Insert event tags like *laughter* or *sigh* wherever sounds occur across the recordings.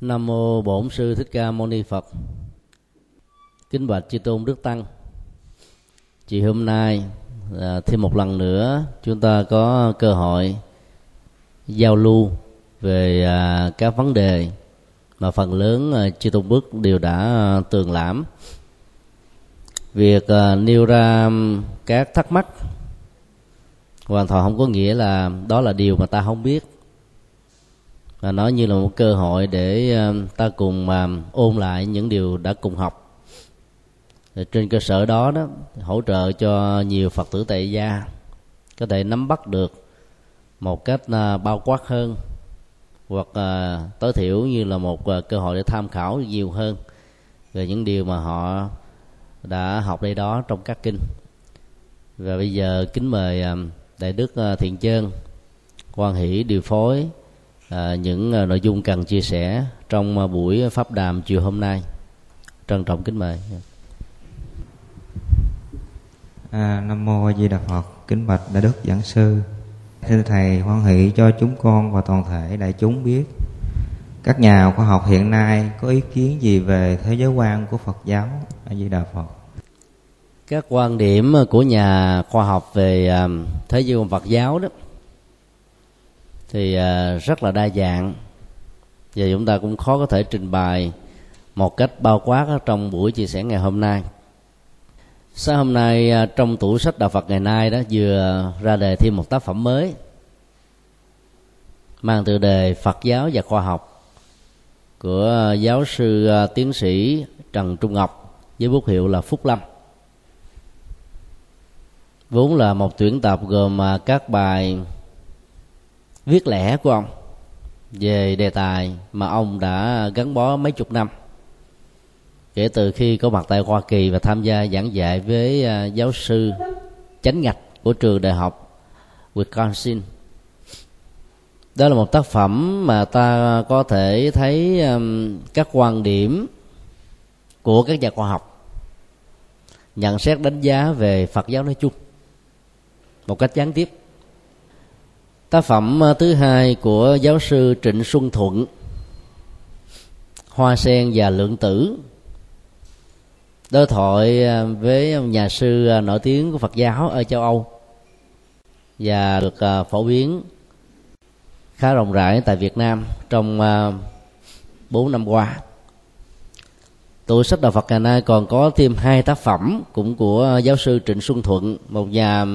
Nam mô Bổn sư Thích Ca Mâu Ni Phật. Kính bạch chư tôn đức tăng. Chị hôm nay à, thêm một lần nữa chúng ta có cơ hội giao lưu về à, các vấn đề mà phần lớn à, chư tôn đức đều đã à, tường lãm. Việc à, nêu ra các thắc mắc hoàn toàn không có nghĩa là đó là điều mà ta không biết và nó như là một cơ hội để ờ, ta cùng ôn lại những điều đã cùng học. Rồi trên cơ sở đó đó, hỗ trợ cho nhiều phật tử tại gia có thể nắm bắt được một cách ờ, bao quát hơn hoặc ờ, tối thiểu như là một cơ hội để tham khảo nhiều hơn về những điều mà họ đã học đây đó trong các kinh. Và bây giờ kính mời đại đức thiện chơn quan hỷ điều phối à, những à, nội dung cần chia sẻ trong à, buổi pháp đàm chiều hôm nay. Trân trọng kính mời. À, nam mô a di đà phật kính bạch đại đức giảng sư. Thưa thầy hoan hỷ cho chúng con và toàn thể đại chúng biết các nhà khoa học hiện nay có ý kiến gì về thế giới quan của phật giáo a di đà phật? Các quan điểm của nhà khoa học về à, thế giới quan phật giáo đó thì à, rất là đa dạng. Và chúng ta cũng khó có thể trình bày một cách bao quát trong buổi chia sẻ ngày hôm nay. Sáng hôm nay à, trong tủ sách đạo phật ngày nay đó vừa ra đề thêm một tác phẩm mới, mang tựa đề phật giáo và khoa học, của giáo sư à, tiến sĩ trần trung ngọc với bút hiệu là phúc lâm. Vốn là một tuyển tập gồm các bài viết lẻ của ông về đề tài mà ông đã gắn bó mấy chục năm. Kể từ khi có mặt tại Hoa Kỳ và tham gia giảng dạy với à, giáo sư chánh ngạch của trường đại học Wisconsin. Đó là một tác phẩm mà ta có thể thấy các quan điểm của các nhà khoa học nhận xét đánh giá về Phật giáo nói chung một cách gián tiếp tác phẩm ờ, thứ hai của giáo sư trịnh xuân thuận, hoa sen và lượng tử. Đối thoại ờ, với nhà sư ờ, nổi tiếng của phật giáo ở châu âu và được phổ biến khá rộng rãi tại việt nam trong bốn năm qua. Tủ sách đạo phật ngày nay còn có thêm hai tác phẩm cũng của giáo sư trịnh xuân thuận, một nhà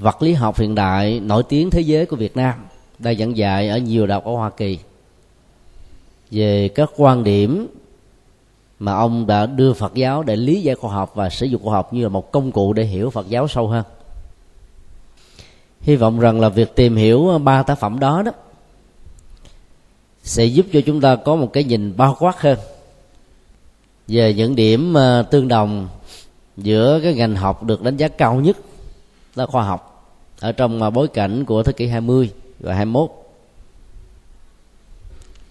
vật lý học hiện đại nổi tiếng thế giới của Việt Nam đang giảng dạy ở nhiều đại học ở Hoa Kỳ về các quan điểm mà ông đã đưa Phật giáo để lý giải khoa học và sử dụng khoa học như là một công cụ để hiểu Phật giáo sâu hơn. Hy vọng rằng là việc tìm hiểu ba tác phẩm đó đó sẽ giúp cho chúng ta có một cái nhìn bao quát hơn về những điểm ờ, tương đồng giữa cái ngành học được đánh giá cao nhất là khoa học ở trong à, bối cảnh của thế kỷ 20 và 21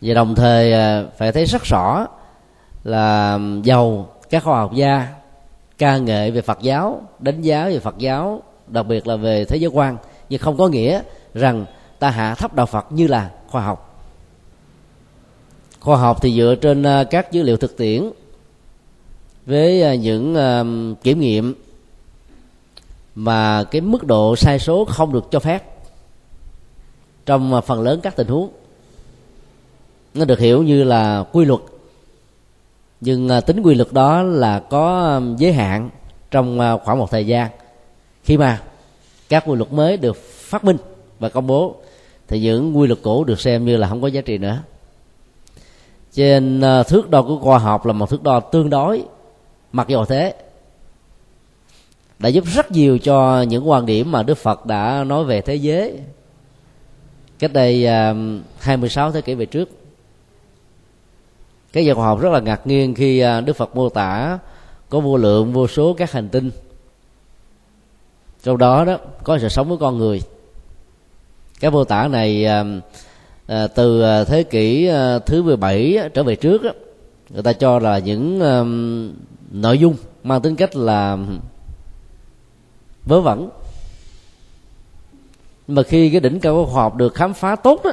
và đồng thời à, phải thấy rất rõ là giàu các khoa học gia, ca nghệ về Phật giáo, đánh giá về Phật giáo, đặc biệt là về thế giới quan. Nhưng không có nghĩa rằng ta hạ thấp đạo Phật như là khoa học. Khoa học thì dựa trên à, các dữ liệu thực tiễn với những kiểm nghiệm mà cái mức độ sai số không được cho phép trong à, phần lớn các tình huống. Nó được hiểu như là quy luật. Nhưng à, tính quy luật đó là có à, giới hạn trong khoảng một thời gian. Khi mà các quy luật mới được phát minh và công bố, thì những quy luật cũ được xem như là không có giá trị nữa. Trên thước đo của khoa học là một thước đo tương đối, mặc dù thế đã giúp rất nhiều cho những quan điểm mà Đức Phật đã nói về thế giới. Cách đây à, uh, 26 thế kỷ về trước cái nhà khoa học rất là ngạc nhiên khi uh, Đức Phật mô tả có vô lượng vô số các hành tinh. Trong đó đó có sự sống với con người. Cái mô tả này à, à từ thế kỷ uh, thứ 17 trở về trước đó, người ta cho là những à, nội dung mang tính cách là vớ vẩn. Mà khi cái đỉnh cao của khoa học được khám phá tốt đó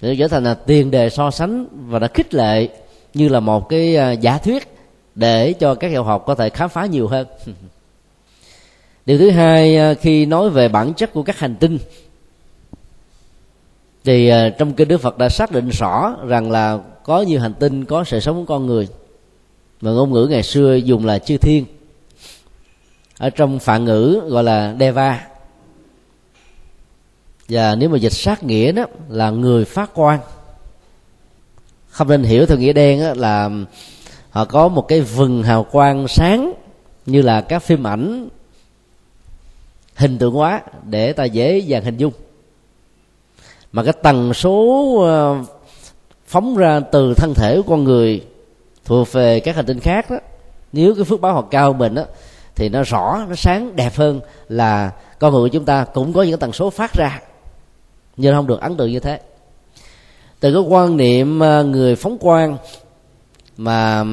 thì trở thành là tiền đề so sánh và đã khích lệ như là một cái à, giả thuyết để cho các nhà học có thể khám phá nhiều hơn. *laughs* Điều thứ hai à, khi nói về bản chất của các hành tinh, thì à, trong kinh đức phật đã xác định rõ rằng là có nhiều hành tinh, có sự sống của con người. Mà ngôn ngữ ngày xưa dùng là chư thiên ở trong phạn ngữ gọi là deva. Và nếu mà dịch sát nghĩa đó là người phát quan. Không nên hiểu theo nghĩa đen đó là họ có một cái vừng hào quang sáng như là các phim ảnh hình tượng hóa để ta dễ dàng hình dung. Mà cái tần số ờ, phóng ra từ thân thể của con người thuộc về các hành tinh khác đó, nếu cái phước báo họ cao mình đó thì nó rõ, nó sáng, đẹp hơn là con người của chúng ta cũng có những tần số phát ra. Nhưng không được ấn tượng như thế. Từ cái quan niệm à, người phóng quang mà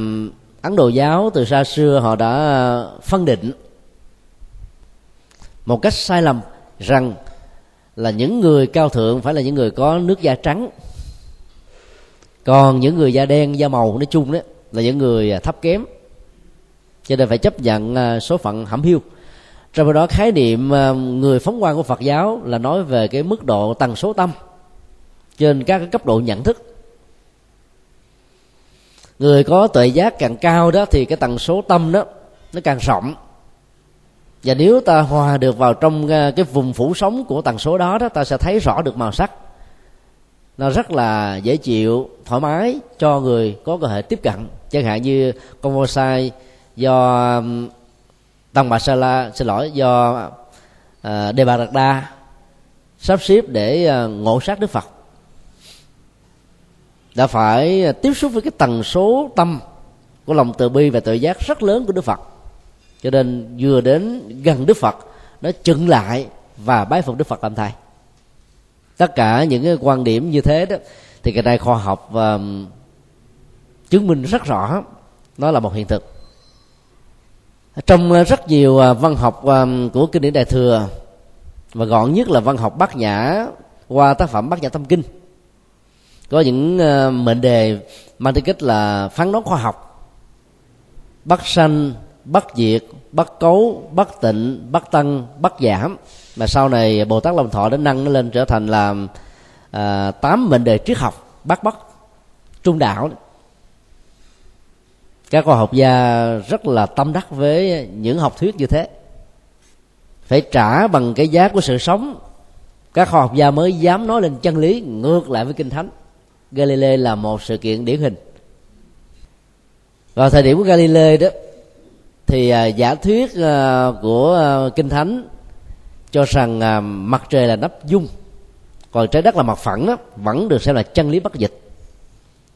ấn độ giáo từ xa xưa họ đã à, phân định một cách sai lầm rằng là những người cao thượng phải là những người có nước da trắng. Còn những người da đen, da màu, nói chung đó, là những người à, thấp kém cho nên phải chấp nhận à, số phận hẩm hiu. Trong đó, khái niệm à, người phóng quang của phật giáo là nói về cái mức độ tần số tâm trên các cái cấp độ nhận thức. Người có tuệ giác càng cao đó thì cái tần số tâm đó nó càng rộng. Và nếu ta hòa được vào trong à, cái vùng phủ sống của tần số đó đó, ta sẽ thấy rõ được màu sắc. Nó rất là dễ chịu, thoải mái cho người có cơ hội tiếp cận. Chẳng hạn như con bonsai do um, tăng bà sa la xin lỗi do uh, đề bà đạt đa sắp xếp để ờ, ngộ sát đức phật. Đã phải tiếp xúc với cái tần số tâm của lòng từ bi và tự giác rất lớn của đức phật. Cho nên vừa đến gần đức phật nó chừng lại và bái phục đức phật làm thầy tất cả những cái quan điểm như thế đó thì cái này khoa học và chứng minh rất rõ. Nó là một hiện thực trong ờ, rất nhiều ờ, văn học ờ, của kinh điển đại thừa và gọn nhất là văn học bát nhã qua tác phẩm bát nhã tâm kinh có những mệnh đề mang tính cách là phán đoán khoa học. Bắt sanh bắt diệt bắt cấu bắt tịnh bắt tăng bắt giảm. Mà sau này bồ tát long thọ đã nâng nó lên trở thành là à, tám mệnh đề triết học bát bắt trung đạo các khoa học gia rất là tâm đắc với những học thuyết như thế. Phải trả bằng cái giá của sự sống. Các khoa học gia mới dám nói lên chân lý ngược lại với kinh thánh. Galilei là một sự kiện điển hình. Vào thời điểm của Galilei đó thì à, giả thuyết à, của à, kinh thánh cho rằng mặt trời là nắp dung còn trái đất là mặt phẳng đó, vẫn được xem là chân lý bất dịch.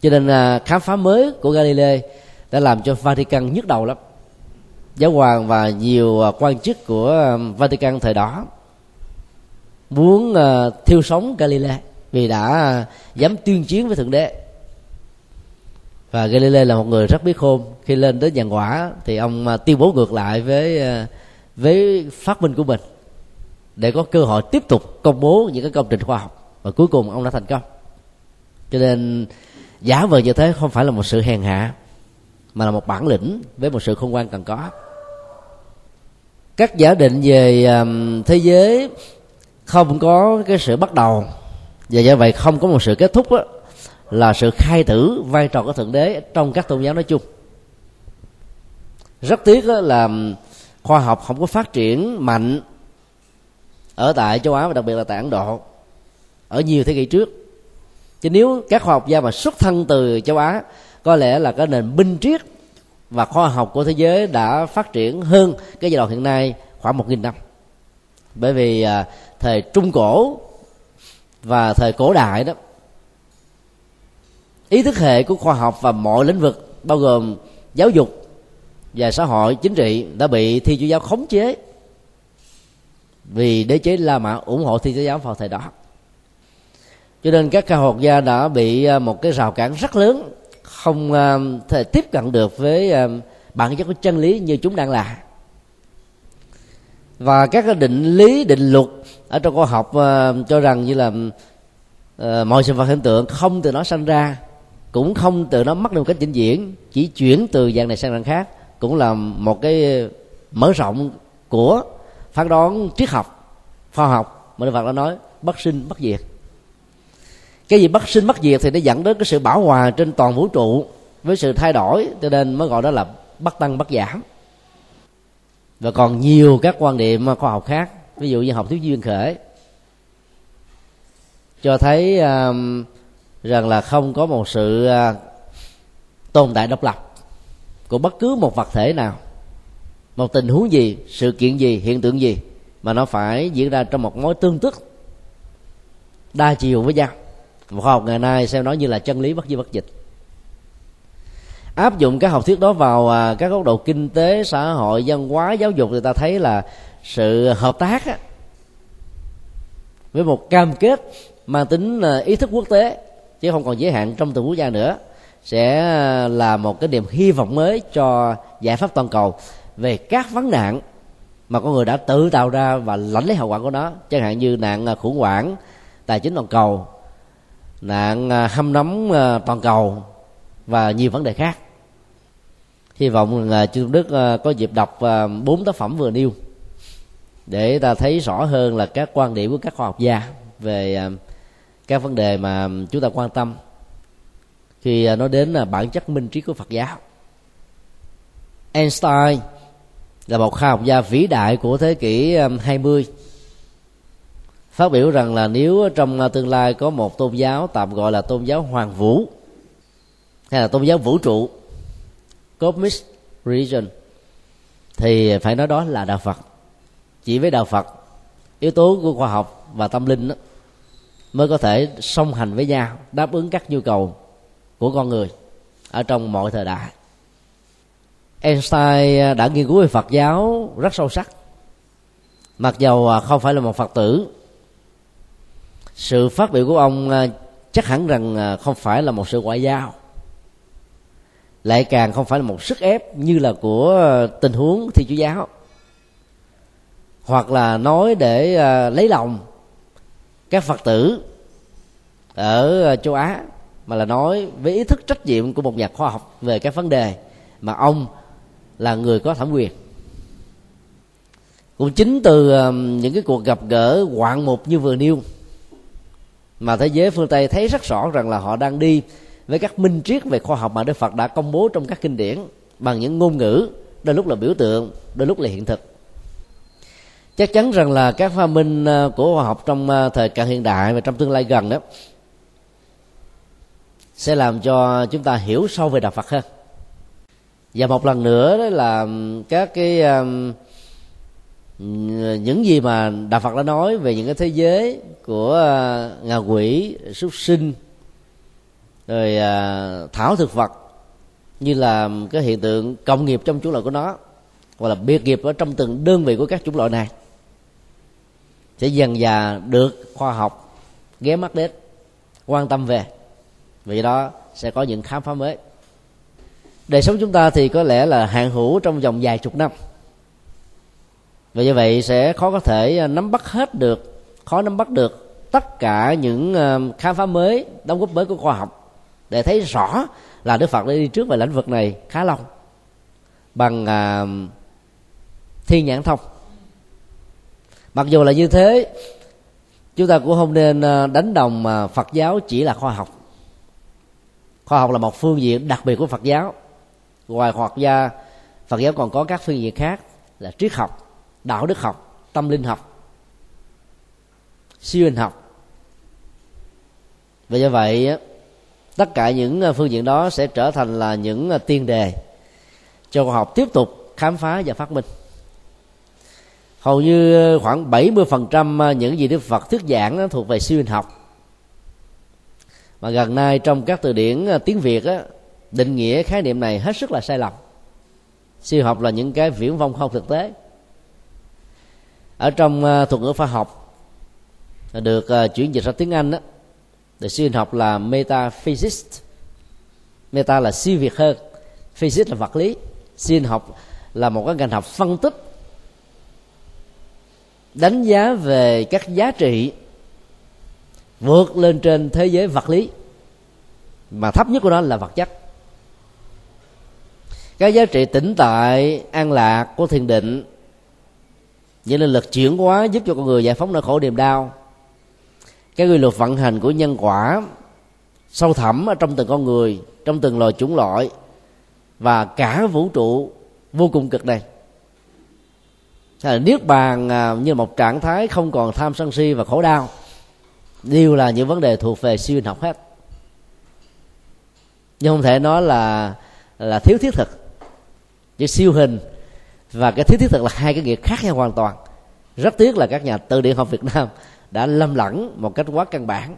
Cho nên khám phá mới của Galilei đã làm cho Vatican nhức đầu lắm. Giáo hoàng và nhiều à, quan chức của Vatican thời đó muốn à, thiêu sống Galilei vì đã à, dám tuyên chiến với thượng đế. Và Galilei là một người rất biết khôn. Khi lên tới giàn quả thì ông tuyên bố ngược lại với với phát minh của mình để có cơ hội tiếp tục công bố những cái công trình khoa học. Và cuối cùng ông đã thành công. Cho nên, giả vờ như thế không phải là một sự hèn hạ mà là một bản lĩnh với một sự khôn ngoan cần có. Các giả định về um, thế giới không có cái sự bắt đầu và do vậy không có một sự kết thúc đó, là sự khai tử vai trò của thượng đế trong các tôn giáo nói chung. Rất tiếc là khoa học không có phát triển mạnh ở tại châu á và đặc biệt là tại ấn độ ở nhiều thế kỷ trước. Chứ nếu các khoa học gia mà xuất thân từ châu á có lẽ là cái nền binh triết và khoa học của thế giới đã phát triển hơn cái giai đoạn hiện nay khoảng một nghìn năm. Bởi vì à, thời trung cổ và thời cổ đại đó ý thức hệ của khoa học và mọi lĩnh vực bao gồm giáo dục và xã hội chính trị đã bị thi chúa giáo khống chế vì đế chế La Mã ủng hộ thi chúa giáo vào thời đó. Cho nên các cao học gia đã bị à, một cái rào cản rất lớn không ờ, thể tiếp cận được với à, bản chất của chân lý như chúng đang là. Và các cái định lý định luật ở trong khoa học ờ, cho rằng như là uh, mọi sự vật hiện tượng không từ nó sanh ra cũng không từ nó mất đi một cách vĩnh viễn chỉ chuyển từ dạng này sang dạng khác cũng là một cái mở rộng của phán đoán triết học khoa học mà Đức Phật đã nói bất sinh bất diệt cái gì bất sinh bất diệt thì nó dẫn đến cái sự bảo hòa trên toàn vũ trụ với sự thay đổi cho nên mới gọi đó là bất tăng bất giảm. Và còn nhiều các quan điểm khoa học khác ví dụ như học thuyết duyên khởi cho thấy um, rằng là không có một sự uh, tồn tại độc lập của bất cứ một vật thể nào. Một tình huống gì sự kiện gì hiện tượng gì mà nó phải diễn ra trong một mối tương tức đa chiều với nhau khoa học ngày nay xem nó như là chân lý bất di bất dịch. Áp dụng các học thuyết đó vào à, các góc độ kinh tế xã hội văn hóa giáo dục thì ta thấy là sự hợp tác á, với một cam kết mang tính à, ý thức quốc tế chứ không còn giới hạn trong từng quốc gia nữa sẽ à, là một cái niềm hy vọng mới cho giải pháp toàn cầu về các vấn nạn mà con người đã tự tạo ra và lãnh lấy hậu quả của nó. Chẳng hạn như nạn khủng hoảng tài chính toàn cầu nạn à, hâm nóng à, toàn cầu và nhiều vấn đề khác hy vọng là chương đức à, có dịp đọc bốn tác phẩm vừa nêu để ta thấy rõ hơn là các quan điểm của các khoa học gia về các vấn đề mà chúng ta quan tâm khi nói đến là bản chất minh trí của Phật giáo Einstein là một khoa học gia vĩ đại của thế kỷ 20 mươi phát biểu rằng là nếu trong à, tương lai có một tôn giáo tạm gọi là tôn giáo hoàng vũ hay là tôn giáo vũ trụ cosmic religion thì phải nói đó là đạo Phật. Chỉ với đạo Phật yếu tố của khoa học và tâm linh đó, mới có thể song hành với nhau đáp ứng các nhu cầu của con người ở trong mọi thời đại. Einstein à, đã nghiên cứu về Phật giáo rất sâu sắc. Mặc dầu à, không phải là một Phật tử sự phát biểu của ông à, chắc hẳn rằng à, không phải là một sự ngoại giao. Lại càng không phải là một sức ép như là của à, tình huống thi chúa giáo. Hoặc là nói để lấy lòng các phật tử ở châu á, mà là nói với ý thức trách nhiệm của một nhà khoa học về các vấn đề mà ông là người có thẩm quyền. Cũng chính từ những cái cuộc gặp gỡ hoạn mục như vừa nêu mà thế giới phương tây thấy rất rõ rằng là họ đang đi với các minh triết về khoa học mà đức phật đã công bố trong các kinh điển bằng những ngôn ngữ, đôi lúc là biểu tượng, đôi lúc là hiện thực. Chắc chắn rằng là các phát minh ờ, của khoa học trong ờ, thời cận hiện đại và trong tương lai gần đó sẽ làm cho chúng ta hiểu sâu về đạo phật hơn. Và một lần nữa đó là các cái những gì mà đạo phật đã nói về những cái thế giới của à, ngạ quỷ, súc sinh, rồi à, thảo thực vật, như là cái hiện tượng công nghiệp trong chủng loại của nó, hoặc là biệt nghiệp ở trong từng đơn vị của các chủng loại này, sẽ dần dà được khoa học, ghé mắt đến, quan tâm về. Vì đó sẽ có những khám phá mới. Đời sống chúng ta thì có lẽ là hạn hữu trong vòng vài chục năm và như vậy sẽ khó có thể ờ, nắm bắt hết được khó nắm bắt được tất cả những ờ, khám phá mới đóng góp mới của khoa học để thấy rõ là đức phật đã đi trước về lĩnh vực này khá lâu bằng ờ, à, thiên nhãn thông. Mặc dù là như thế chúng ta cũng không nên đánh đồng mà phật giáo chỉ là khoa học. Khoa học là một phương diện đặc biệt của phật giáo. Ngoài khoa học gia phật giáo còn có các phương diện khác là triết học đạo đức học tâm linh học siêu hình học. Và do vậy tất cả những à, phương diện đó sẽ trở thành là những à, tiên đề cho khoa học tiếp tục khám phá và phát minh. Hầu như khoảng 70% à, những gì Đức Phật thuyết giảng thuộc về siêu hình học. Mà gần nay trong các từ điển tiếng Việt á, định nghĩa khái niệm này hết sức là sai lầm. Siêu học là những cái viễn vông không thực tế ở trong uh, thuật ngữ khoa học được uh, chuyển dịch ra tiếng anh đó thì sinh học là metaphysics. Meta là siêu việt hơn physics là vật lý. Sinh học là một cái ngành học phân tích đánh giá về các giá trị vượt lên trên thế giới vật lý mà thấp nhất của nó là vật chất. Cái giá trị tĩnh tại an lạc của thiền định vậy nên lực chuyển hóa giúp cho con người giải phóng nỗi khổ niềm đau. Cái quy luật vận hành của nhân quả sâu thẳm ở trong từng con người, trong từng loài chủng loại và cả vũ trụ vô cùng cực này. Là niết bàn à, như một trạng thái không còn tham sân si và khổ đau, đều là những vấn đề thuộc về siêu học hết. Nhưng không thể nói là là thiếu thiết thực, chỉ siêu hình và cái thiết thiết thực là hai cái nghĩa khác nhau hoàn toàn. Rất tiếc là các nhà từ điển học Việt Nam đã lâm lẫn một cách quá căn bản.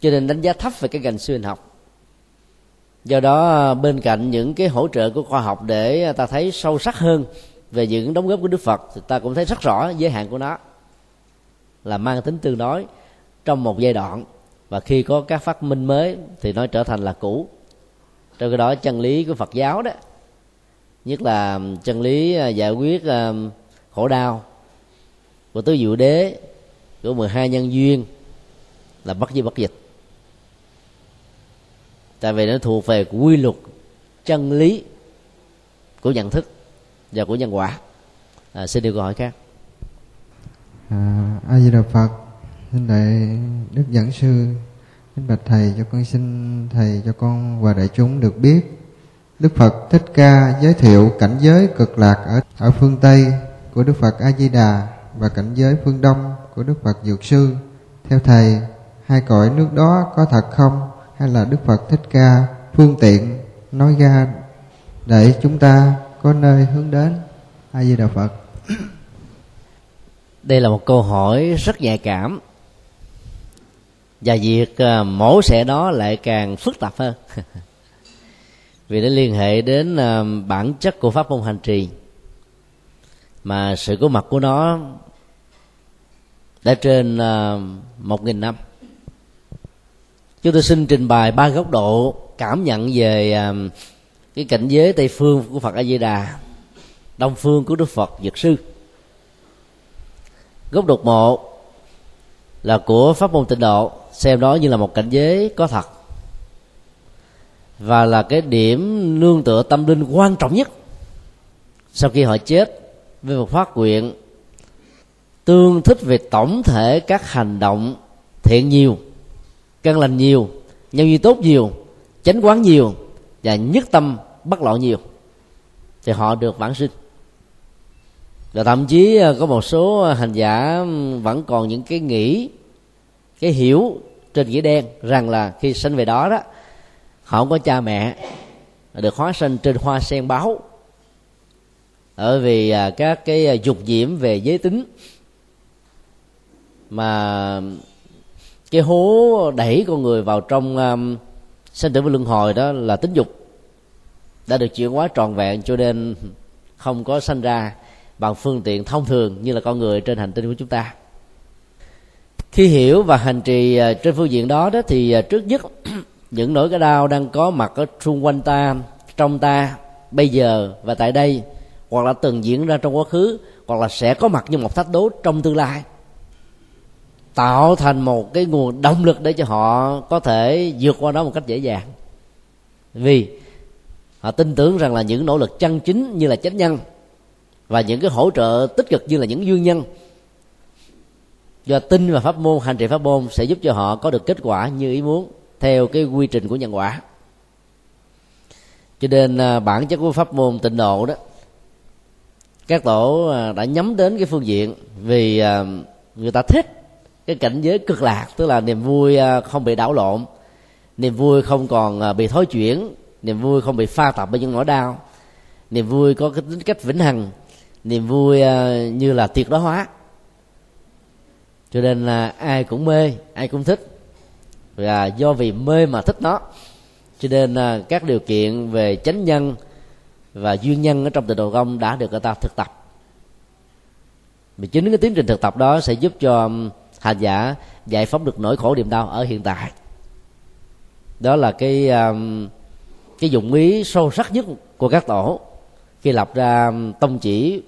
Cho nên đánh giá thấp về cái ngành siêu học. Do đó, bên cạnh những cái hỗ trợ của khoa học để ta thấy sâu sắc hơn về những đóng góp của đức phật, thì ta cũng thấy rất rõ giới hạn của nó là mang tính tương đối trong một giai đoạn. Và khi có các phát minh mới, thì nó trở thành là cũ. Trong cái đó, chân lý của phật giáo đó nhất là chân lý ờ, giải quyết khổ đau của tứ diệu đế của 12 nhân duyên là bất di bất dịch. Tại vì nó thuộc về quy luật chân lý của nhận thức và của nhân quả. À, xin điều câu hỏi khác. À, a di đà phật xin đại đức giảng sư xin bạch thầy cho con xin thầy cho con và đại chúng được biết đức phật thích ca giới thiệu cảnh giới cực lạc ở ở phương tây của đức phật a di đà và cảnh giới phương đông của đức phật dược sư. Theo thầy, hai cõi nước đó có thật không? Hay là đức phật thích ca phương tiện nói ra để chúng ta có nơi hướng đến a di đà phật? *coughs* Đây là một câu hỏi rất nhạy cảm. Và việc à, mổ xẻ đó lại càng phức tạp hơn. *laughs* vì nó liên hệ đến à, bản chất của pháp môn hành trì. Mà sự có mặt của nó đã trên à, một nghìn năm. Chúng tôi xin trình bày ba góc độ cảm nhận về à, cái cảnh giới tây phương của phật a di đà đông phương của đức phật dược sư. Góc độ một là của pháp môn tịnh độ, xem đó như là một cảnh giới có thật và là cái điểm nương tựa tâm linh quan trọng nhất. Sau khi họ chết với một phát nguyện, tương thích về tổng thể các hành động thiện nhiều, căn lành nhiều, nhân duy tốt nhiều, chánh quán nhiều và nhất tâm bất lộ nhiều, thì họ được vãng sinh. Và thậm chí à, có một số hành giả vẫn còn những cái nghĩ, cái hiểu trên nghĩa đen rằng là khi sinh về đó đó họ không có cha mẹ được hóa sinh trên hoa sen báo. Ở vì à, các cái à, dục diễm về giới tính mà cái hố đẩy con người vào trong um, sinh tử và luân hồi đó là tính dục đã được chuyển hóa tròn vẹn cho nên không có sanh ra bằng phương tiện thông thường như là con người trên hành tinh của chúng ta. Khi hiểu và hành trì trên phương diện đó đó thì trước nhất những nỗi cái đau đang có mặt ở xung quanh ta, trong ta, bây giờ và tại đây, hoặc là từng diễn ra trong quá khứ, hoặc là sẽ có mặt như một thách đố trong tương lai. Tạo thành một cái nguồn động lực để cho họ có thể vượt qua nó một cách dễ dàng. Vì họ tin tưởng rằng là những nỗ lực chân chính như là chánh nhân và những cái hỗ trợ tích cực như là những duyên nhân do tin và pháp môn, hành trì pháp môn sẽ giúp cho họ có được kết quả như ý muốn theo cái quy trình của nhân quả. Cho nên à, bản chất của pháp môn tịnh độ đó, các tổ à, đã nhắm đến cái phương diện vì à, người ta thích cái cảnh giới cực lạc, tức là niềm vui không bị đảo lộn, niềm vui không còn bị thối chuyển, niềm vui không bị pha tạp bởi những nỗi đau, niềm vui có cái tính cách vĩnh hằng, niềm vui như là tuyệt đối hóa. Cho nên là ai cũng mê, ai cũng thích và do vì mê mà thích nó. Cho nên à, các điều kiện về chánh nhân và duyên nhân ở trong tịnh độ công đã được người ta thực tập. Vì chính cái tiến trình thực tập đó sẽ giúp cho hành giả giải phóng được nỗi khổ niềm đau ở hiện tại. Đó là cái cái dụng ý sâu sắc nhất của các tổ khi lập ra tông chỉ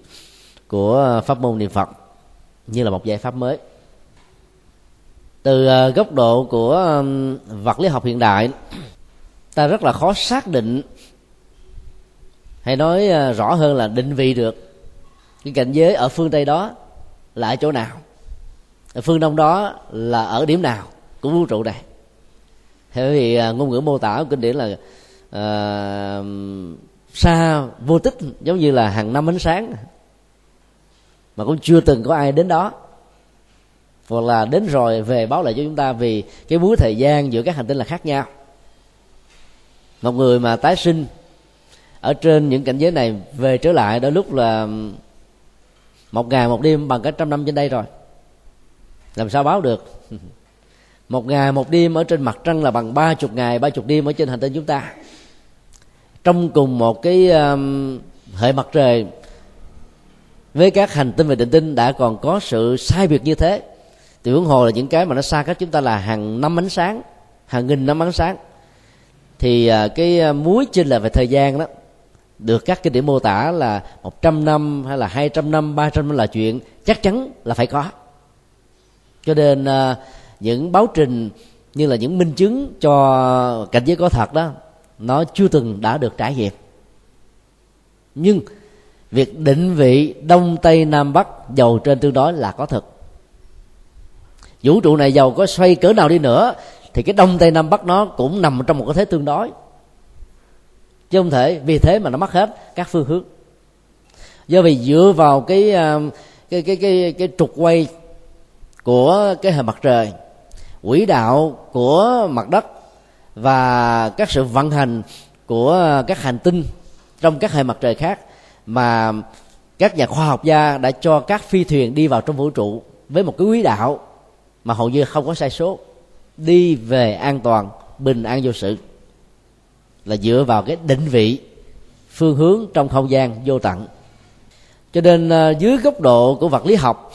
của pháp môn niệm phật như là một giải pháp mới từ ờ, góc độ của vật lý học hiện đại ta rất là khó xác định hay nói ờ, rõ hơn là định vị được cái cảnh giới ở phương tây đó là ở chỗ nào. Ở phương đông đó là ở điểm nào của vũ trụ này. Thế vì ờ, ngôn ngữ mô tả của kinh điển là uh, xa vô tích giống như là hàng năm ánh sáng. Mà cũng chưa từng có ai đến đó hoặc là đến rồi về báo lại cho chúng ta vì cái búa thời gian giữa các hành tinh là khác nhau. Một người mà tái sinh ở trên những cảnh giới này về trở lại đôi lúc là một ngày một đêm bằng cả trăm năm trên đây rồi. Làm sao báo được? *laughs* Một ngày một đêm ở trên mặt trăng là bằng ba chục ngày ba chục đêm ở trên hành tinh chúng ta. Trong cùng một cái um, hệ mặt trời với các hành tinh và định tinh đã còn có sự sai biệt như thế thì huống hồ là những cái mà nó xa cách chúng ta là hàng năm ánh sáng hàng nghìn năm ánh sáng. Thì à, cái à, muối trên là về thời gian đó được các kinh điển mô tả là 100 năm hay là 200 năm, 300 năm là chuyện chắc chắn là phải có. Cho nên à, những báo trình như là những minh chứng cho cảnh giới có thật đó nó chưa từng đã được trải nghiệm. Nhưng việc định vị đông tây nam bắc dầu trên tương đối là có thực vũ trụ này giàu có xoay cỡ nào đi nữa, thì cái đông tây nam bắc nó cũng nằm trong một cái thế tương đối. Chứ không thể, vì thế mà nó mất hết các phương hướng. Do vì dựa vào cái à, cái cái cái cái trục quay của cái hệ mặt trời, quỹ đạo của mặt đất và các sự vận hành của các hành tinh trong các hệ mặt trời khác mà các nhà khoa học gia đã cho các phi thuyền đi vào trong vũ trụ với một cái quỹ đạo mà hầu như không có sai số. Đi về an toàn, bình an vô sự. Là dựa vào cái định vị, phương hướng trong không gian vô tận. Cho nên ờ, dưới góc độ của vật lý học,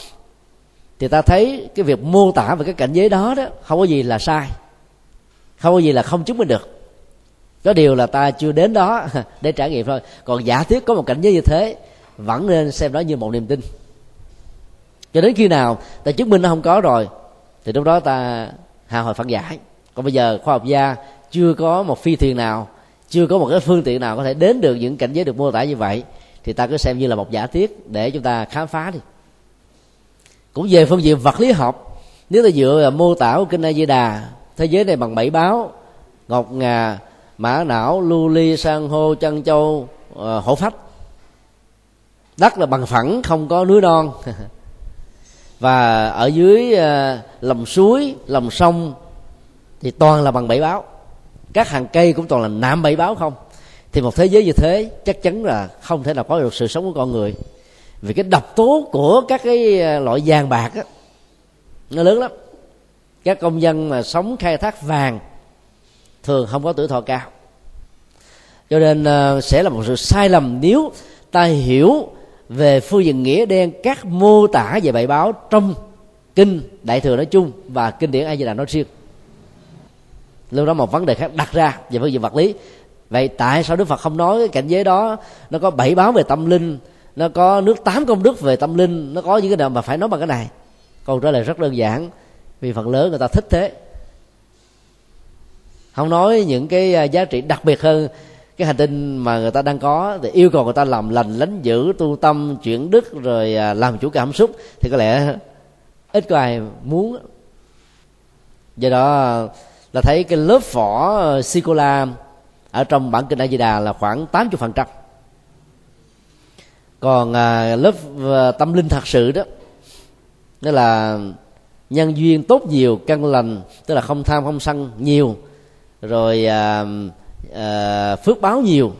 thì ta thấy cái việc mô tả về cái cảnh giới đó đó, không có gì là sai. Không có gì là không chứng minh được. Có điều là ta chưa đến đó *laughs* để trải nghiệm thôi. Còn giả thiết có một cảnh giới như thế, vẫn nên xem đó như một niềm tin. Cho đến khi nào ta chứng minh nó không có rồi thì lúc đó ta hà hồi phản giải còn bây giờ khoa học gia chưa có một phi thuyền nào, chưa có một cái phương tiện nào có thể đến được những cảnh giới được mô tả như vậy, thì ta cứ xem như là một giả thiết để chúng ta khám phá đi. Cũng về phương diện vật lý học, nếu ta dựa vào mô tả của kinh A Di Đà, thế giới này bằng bảy báo, ngọc ngà, mã não, lưu ly, san hô chân châu ờ, hổ phách. Đất là bằng phẳng, không có núi non. *laughs* và ở dưới ờ, lòng suối, lòng sông thì toàn là bằng bảy báo. Các hàng cây cũng toàn là nạm bảy báo không? Thì một thế giới như thế chắc chắn là không thể nào có được sự sống của con người. Vì cái độc tố của các cái ờ, loại vàng bạc á, nó lớn lắm. Các công dân mà sống khai thác vàng thường không có tuổi thọ cao. Cho nên ờ, sẽ là một sự sai lầm nếu ta hiểu về phương diện nghĩa đen, các mô tả về bảy báo trong kinh đại thừa nói chung và kinh điển a di đà nói riêng. Lúc đó một vấn đề khác đặt ra về phương diện vật lý. Vậy tại sao đức phật không nói cái cảnh giới đó? Nó có bảy báo về tâm linh, nó có nước tám công đức về tâm linh, nó có những cái nào mà phải nói bằng cái này? Câu trả lời rất đơn giản, vì phần lớn người ta thích thế. Không nói những cái à, giá trị đặc biệt hơn cái hành tinh mà người ta đang có thì yêu cầu người ta làm lành, lánh giữ tu tâm, chuyển đức, rồi à, làm chủ cảm xúc thì có lẽ ít có ai muốn. Do đó là thấy cái lớp vỏ sô ở trong bản kinh A Di Đà là khoảng 80 phần trăm. Còn à, lớp à, tâm linh thật sự đó đó là nhân duyên tốt nhiều, căn lành, tức là không tham không sân nhiều, rồi à, phước báo nhiều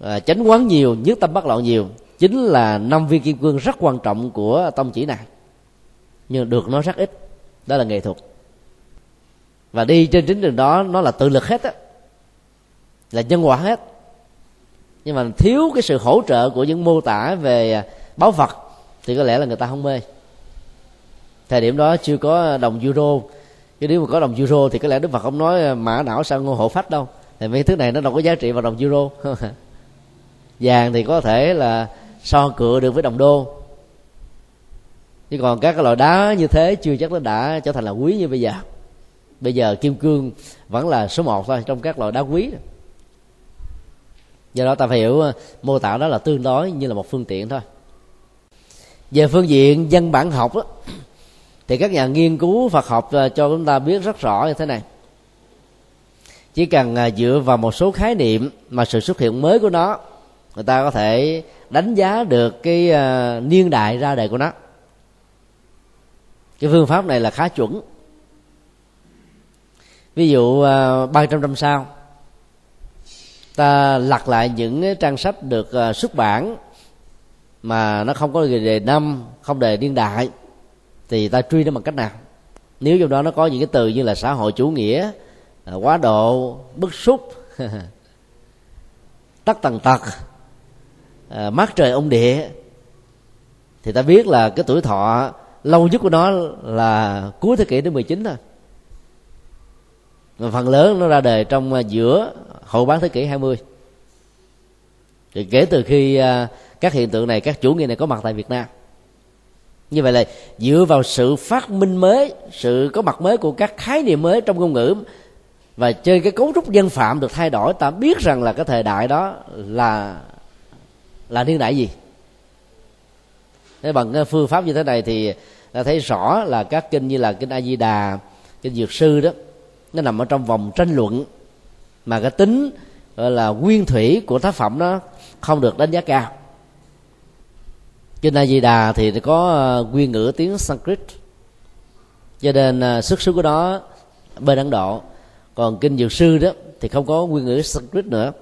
à, chánh quán nhiều nhất tâm bất loạn nhiều chính là năm viên kim cương rất quan trọng của tông chỉ này. Nhưng được nó rất ít đó là nghệ thuật. Và đi trên chính đường đó nó là tự lực hết á là nhân quả hết. Nhưng mà thiếu cái sự hỗ trợ của những mô tả về báo vật thì có lẽ là người ta không mê. Thời điểm đó chưa có đồng euro chứ nếu mà có đồng euro thì có lẽ đức phật không nói mã não sang ngô hộ phách đâu thì mấy thứ này nó đâu có giá trị vào đồng euro. *laughs* Vàng thì có thể là so cựa được với đồng đô. Chứ còn các cái loại đá như thế chưa chắc nó đã trở thành là quý như bây giờ. Bây giờ kim cương vẫn là số một thôi trong các loại đá quý. Do đó ta phải hiểu mô tả đó là tương đối như là một phương tiện thôi. Về phương diện dân bản học đó, thì các nhà nghiên cứu Phật học ờ, cho chúng ta biết rất rõ như thế này chỉ cần à, dựa vào một số khái niệm mà sự xuất hiện mới của nó người ta có thể đánh giá được cái uh, niên đại ra đời của nó. Cái phương pháp này là khá chuẩn. Ví dụ à, ba trăm năm sau ta lật lại những trang sách được à, xuất bản mà nó không có đề năm không đề niên đại thì ta truy nó bằng cách nào? Nếu trong đó nó có những cái từ như là xã hội chủ nghĩa Ờ, quá độ bức xúc. *laughs* Tắc tần tật. À, mát trời ông địa. Thì ta biết là cái tuổi thọ lâu nhất của nó là cuối thế kỷ thứ 19 thôi. Mà phần lớn nó ra đời trong à, giữa hậu bán thế kỷ 20 thì kể từ khi à, các hiện tượng này các chủ nghĩa này có mặt tại Việt Nam. Như vậy là dựa vào sự phát minh mới sự có mặt mới của các khái niệm mới trong ngôn ngữ và trên cái cấu trúc dân phạm được thay đổi, ta biết rằng là cái thời đại đó là là niên đại gì. Thế bằng cái phương pháp như thế này thì ta thấy rõ là các kinh như là kinh a di đà, kinh dược sư đó, nó nằm ở trong vòng tranh luận. Mà cái tính, gọi là, nguyên thủy của tác phẩm đó không được đánh giá cao. Kinh a di đà thì có ờ, nguyên ngữ tiếng sanskrit. Cho nên ờ, xuất xứ của nó bên ấn độ còn kinh dược sư đó, thì không có nguyên ngữ sanskrit nữa.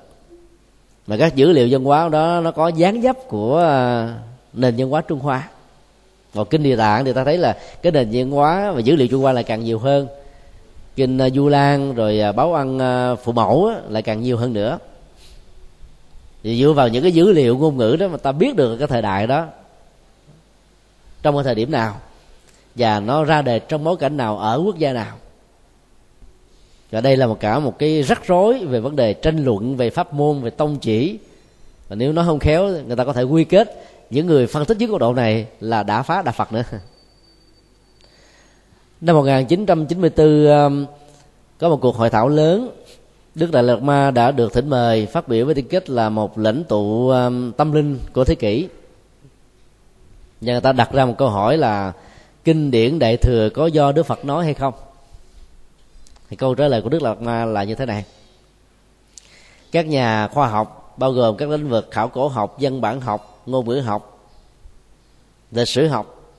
Mà các dữ liệu văn hóa đó, nó có dáng dấp của à, nền văn hóa trung hoa. Còn kinh địa tạng thì ta thấy là cái nền văn hóa và dữ liệu trung hoa lại càng nhiều hơn. Kinh à, du lan, rồi à, báo ăn phụ mẫu lại càng nhiều hơn nữa. Thì dựa vào những cái dữ liệu ngôn ngữ đó mà ta biết được cái thời đại đó, trong cái thời điểm nào, và nó ra đề trong bối cảnh nào, ở quốc gia nào và đây là một cả một cái rắc rối về vấn đề tranh luận về pháp môn, về tông chỉ. Và nếu nó không khéo, người ta có thể quy kết những người phân tích dưới góc độ này là đã phá đạo Phật nữa. *laughs* Năm 1994 um, có một cuộc hội thảo lớn. Đức Đại Lạt Ma đã được thỉnh mời phát biểu với tư cách là một lãnh tụ um, tâm linh của thế kỷ. Và người ta đặt ra một câu hỏi là, kinh điển đại thừa có do đức phật nói hay không? Thì câu trả lời của đức lạt ma là như thế này. Các nhà khoa học, bao gồm các lĩnh vực khảo cổ học dân bản học, ngôn ngữ học, lịch sử học,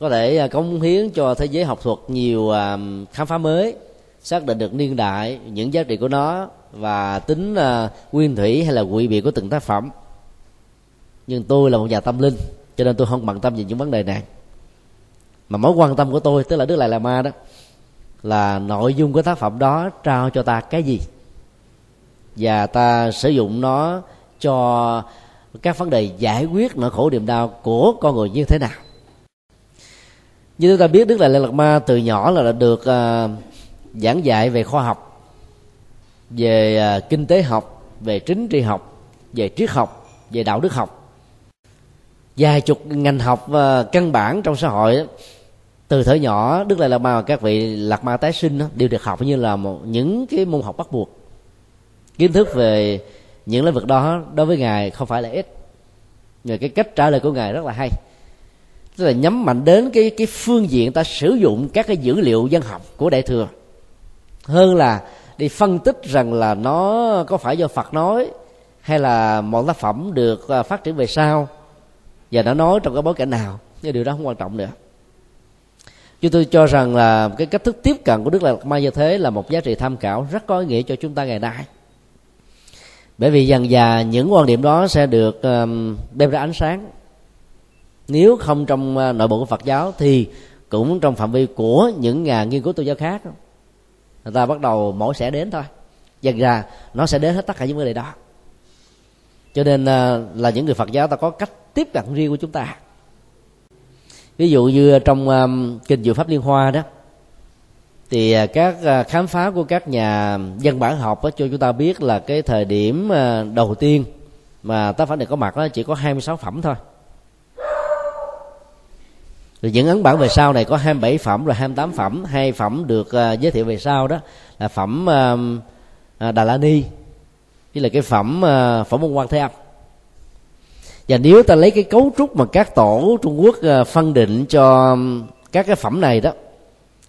có thể à, cống hiến cho thế giới học thuật nhiều à, khám phá mới, xác định được niên đại, những giá trị của nó và tính à, nguyên thủy hay là quỷ biệt của từng tác phẩm. Nhưng tôi là một nhà tâm linh, cho nên tôi không bận tâm về những vấn đề này. Mà mối quan tâm của tôi, tức là đức lại là ma đó là nội dung của tác phẩm đó trao cho ta cái gì? Và ta sử dụng nó cho các vấn đề giải quyết nỗi khổ niềm đau của con người như thế nào. Như chúng ta biết đức đại lạt ma từ nhỏ là đã được uh, giảng dạy về khoa học về uh, kinh tế học về chính trị học về triết học về đạo đức học. Vài chục ngành học uh, căn bản trong xã hội từ thời nhỏ đức lại lạt ma và các vị lạc ma tái sinh đó, đều được học như là một những cái môn học bắt buộc. Kiến thức về những lĩnh vực đó đối với ngài không phải là ít. Nhưng cái cách trả lời của ngài rất là hay. Tức là nhắm mạnh đến cái cái phương diện ta sử dụng các cái dữ liệu dân học của đại thừa. Hơn là đi phân tích rằng là nó có phải do phật nói hay là một tác phẩm được à, phát triển về sau. Và nó nói trong cái bối cảnh nào. Cái điều đó không quan trọng nữa chúng tôi cho rằng là cái cách thức tiếp cận của đức lạc ma như thế là một giá trị tham khảo rất có ý nghĩa cho chúng ta ngày nay. Bởi vì dần dà, những quan điểm đó sẽ được đem ra ánh sáng. Nếu không trong ờ, nội bộ của phật giáo thì cũng trong phạm vi của những nhà nghiên cứu tôn giáo khác. Người ta bắt đầu mỗi sẽ đến thôi. Dần ra nó sẽ đến hết tất cả những vấn đề đó. Cho nên ờ, là những người phật giáo ta có cách tiếp cận riêng của chúng ta ví dụ như trong um, kinh diệu pháp liên hoa đó thì uh, các uh, khám phá của các nhà dân bản học đó, cho chúng ta biết là cái thời điểm uh, đầu tiên mà tác phẩm này có mặt đó chỉ có 26 phẩm thôi. Rồi những ấn bản về sau này có 27 phẩm rồi 28 phẩm hai phẩm được uh, giới thiệu về sau đó là phẩm uh, Đà La Ni tức là cái phẩm uh, phẩm môn quan thế âm và nếu ta lấy cái cấu trúc mà các tổ Trung Quốc ờ, phân định cho các cái phẩm này đó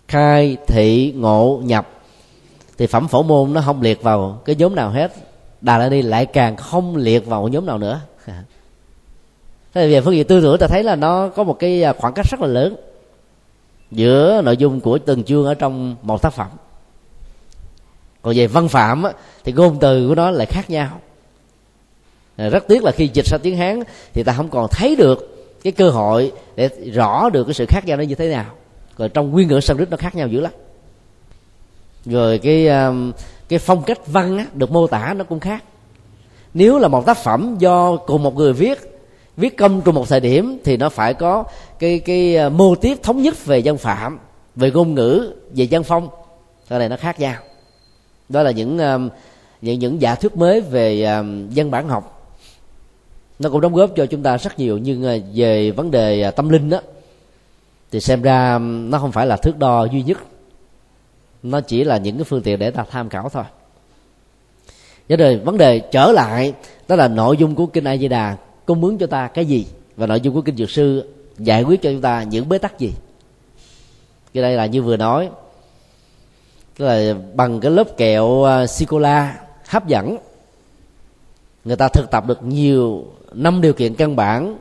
khai thị ngộ nhập thì phẩm phổ môn nó không liệt vào cái nhóm nào hết. Đà la ni lại càng không liệt vào nhóm nào nữa. *laughs* Thế về phương diện tư tưởng ta thấy là nó có một cái ờ, khoảng cách rất là lớn giữa nội dung của từng chương ở trong một tác phẩm. Còn về văn phạm á, thì ngôn từ của nó lại khác nhau. À, rất tiếc là khi dịch sang tiếng hán thì ta không còn thấy được cái cơ hội để rõ được cái sự khác nhau nó như thế nào. Rồi trong nguyên ngữ sanskrit nó khác nhau dữ lắm. Rồi cái um, cái phong cách văn á, được mô tả nó cũng khác. Nếu là một tác phẩm do cùng một người viết viết công trong một thời điểm thì nó phải có cái cái à, mô tiếp thống nhất về dân phạm về ngôn ngữ về dân phong. Cái này nó khác nhau. Đó là những um, những những giả thuyết mới về um, dân bản học nó cũng đóng góp cho chúng ta rất nhiều, nhưng à, về vấn đề à, tâm linh đó thì xem ra nó không phải là thước đo duy nhất. Nó chỉ là những cái phương tiện để ta tham khảo thôi. Vấn đề vấn đề trở lại, đó là nội dung của kinh A Di Đà. Cung ứng cho ta cái gì? Và nội dung của kinh Dược sư giải quyết cho chúng ta những bế tắc gì? Cái đây là như vừa nói. Tức là bằng cái lớp kẹo à, sô cô la hấp dẫn người ta thực tập được nhiều năm điều kiện căn bản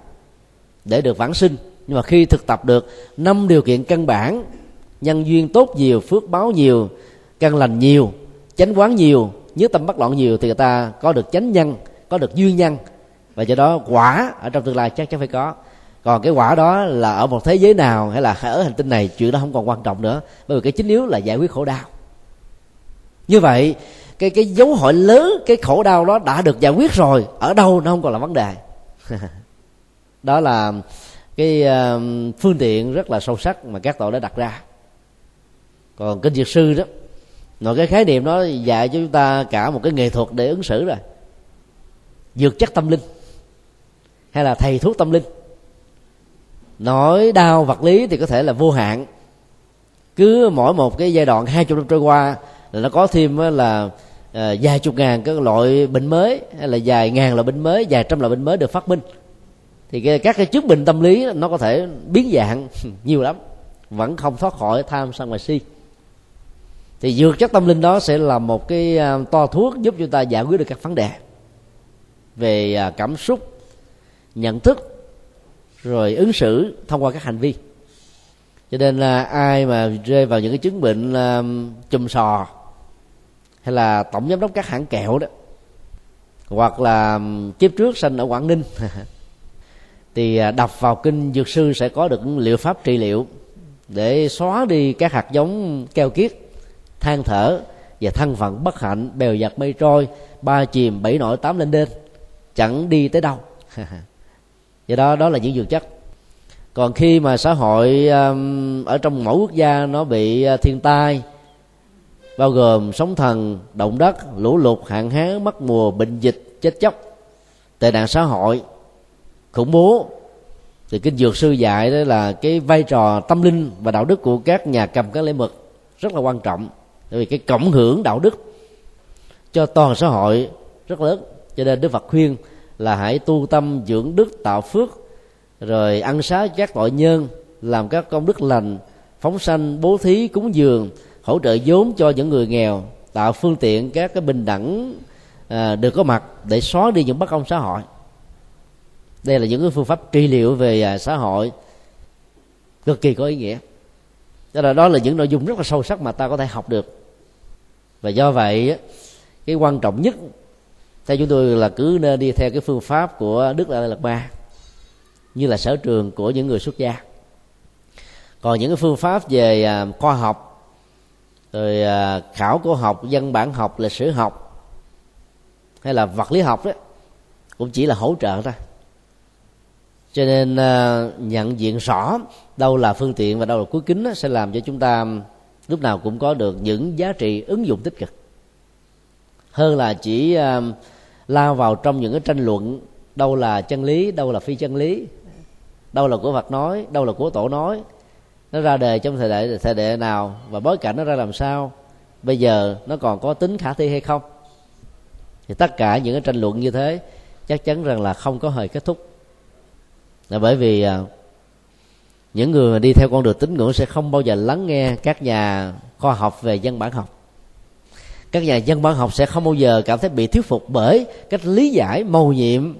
để được vãng sinh. Nhưng mà khi thực tập được năm điều kiện căn bản, nhân duyên tốt nhiều, phước báo nhiều, căn lành nhiều, chánh quán nhiều nhất tâm bất loạn nhiều thì người ta có được chánh nhân, có được duyên nhân. Và do đó quả ở trong tương lai chắc chắn phải có. Còn cái quả đó là ở một thế giới nào hay là ở hành tinh này, chuyện đó không còn quan trọng nữa. Bởi vì cái chính yếu là giải quyết khổ đau. Như vậy cái cái dấu hỏi lớn, cái khổ đau đó đã được giải quyết rồi. Ở đâu nó không còn là vấn đề. *laughs* Đó là cái ờ, phương tiện rất là sâu sắc mà các tổ đã đặt ra. Còn kinh diệt sư đó, nội cái khái niệm đó dạy cho chúng ta cả một cái nghệ thuật để ứng xử rồi. Dược chất tâm linh hay là thầy thuốc tâm linh. Nỗi đau vật lý thì có thể là vô hạn. Cứ mỗi một cái giai đoạn hai chục năm trôi qua là nó có thêm là à, vài chục ngàn các loại bệnh mới hay là vài ngàn loại bệnh mới vài trăm loại bệnh mới được phát minh. Thì cái, các cái chứng bệnh tâm lý nó có thể biến dạng *laughs* nhiều lắm vẫn không thoát khỏi tham sân và si. Thì dược chất tâm linh đó sẽ là một cái ờ, to thuốc giúp chúng ta giải quyết được các vấn đề về ờ, cảm xúc nhận thức rồi ứng xử thông qua các hành vi. Cho nên là ai mà rơi vào những cái chứng bệnh chùm sò hay là tổng giám đốc các hãng kẹo đó, hoặc là kiếp trước sanh ở quảng ninh. *laughs* Thì à, đọc vào kinh dược sư sẽ có được liệu pháp trị liệu để xóa đi các hạt giống keo kiết, than thở và thân phận bất hạnh, bèo giặt mây trôi, ba chìm bảy nổi tám lên đên, chẳng đi tới đâu. *laughs* Do đó đó là những dược chất. Còn khi mà xã hội ở trong mỗi quốc gia nó bị à, thiên tai bao gồm sóng thần, động đất, lũ lụt, hạn hán, mất mùa, bệnh dịch, chết chóc, tệ nạn xã hội, khủng bố. Thì kinh dược sư dạy đó là cái vai trò tâm linh và đạo đức của các nhà cầm các lễ mực rất là quan trọng. Bởi vì cái cộng hưởng đạo đức cho toàn xã hội rất lớn. Cho nên đức phật khuyên là hãy tu tâm dưỡng đức tạo phước, rồi ăn xá các tội nhân, làm các công đức lành, phóng sanh, bố thí, cúng dường hỗ trợ vốn cho những người nghèo tạo phương tiện các cái bình đẳng à, được có mặt để xóa đi những bất công xã hội. Đây là những cái phương pháp trị liệu về à, xã hội cực kỳ có ý nghĩa. Đó là đó là những nội dung rất là sâu sắc mà ta có thể học được. Và do vậy cái quan trọng nhất theo chúng tôi là cứ nên đi theo cái phương pháp của đức đại lạt ma như là sở trường của những người xuất gia. Còn những cái phương pháp về à, khoa học rồi à, khảo cổ học dân bản học lịch sử học hay là vật lý học đó cũng chỉ là hỗ trợ thôi. Cho nên à, nhận diện rõ đâu là phương tiện và đâu là cuối kính đó, sẽ làm cho chúng ta lúc nào cũng có được những giá trị ứng dụng tích cực. Hơn là chỉ à, lao vào trong những cái tranh luận đâu là chân lý đâu là phi chân lý đâu là của phật nói đâu là của tổ nói nó ra đề trong thời đại thời đại nào và bối cảnh nó ra làm sao? Bây giờ nó còn có tính khả thi hay không? Thì tất cả những cái tranh luận như thế chắc chắn rằng là không có thời kết thúc. Là bởi vì à, những người mà đi theo con đường tín ngưỡng sẽ không bao giờ lắng nghe các nhà khoa học về dân bản học. Các nhà dân bản học sẽ không bao giờ cảm thấy bị thuyết phục bởi cách lý giải mầu nhiệm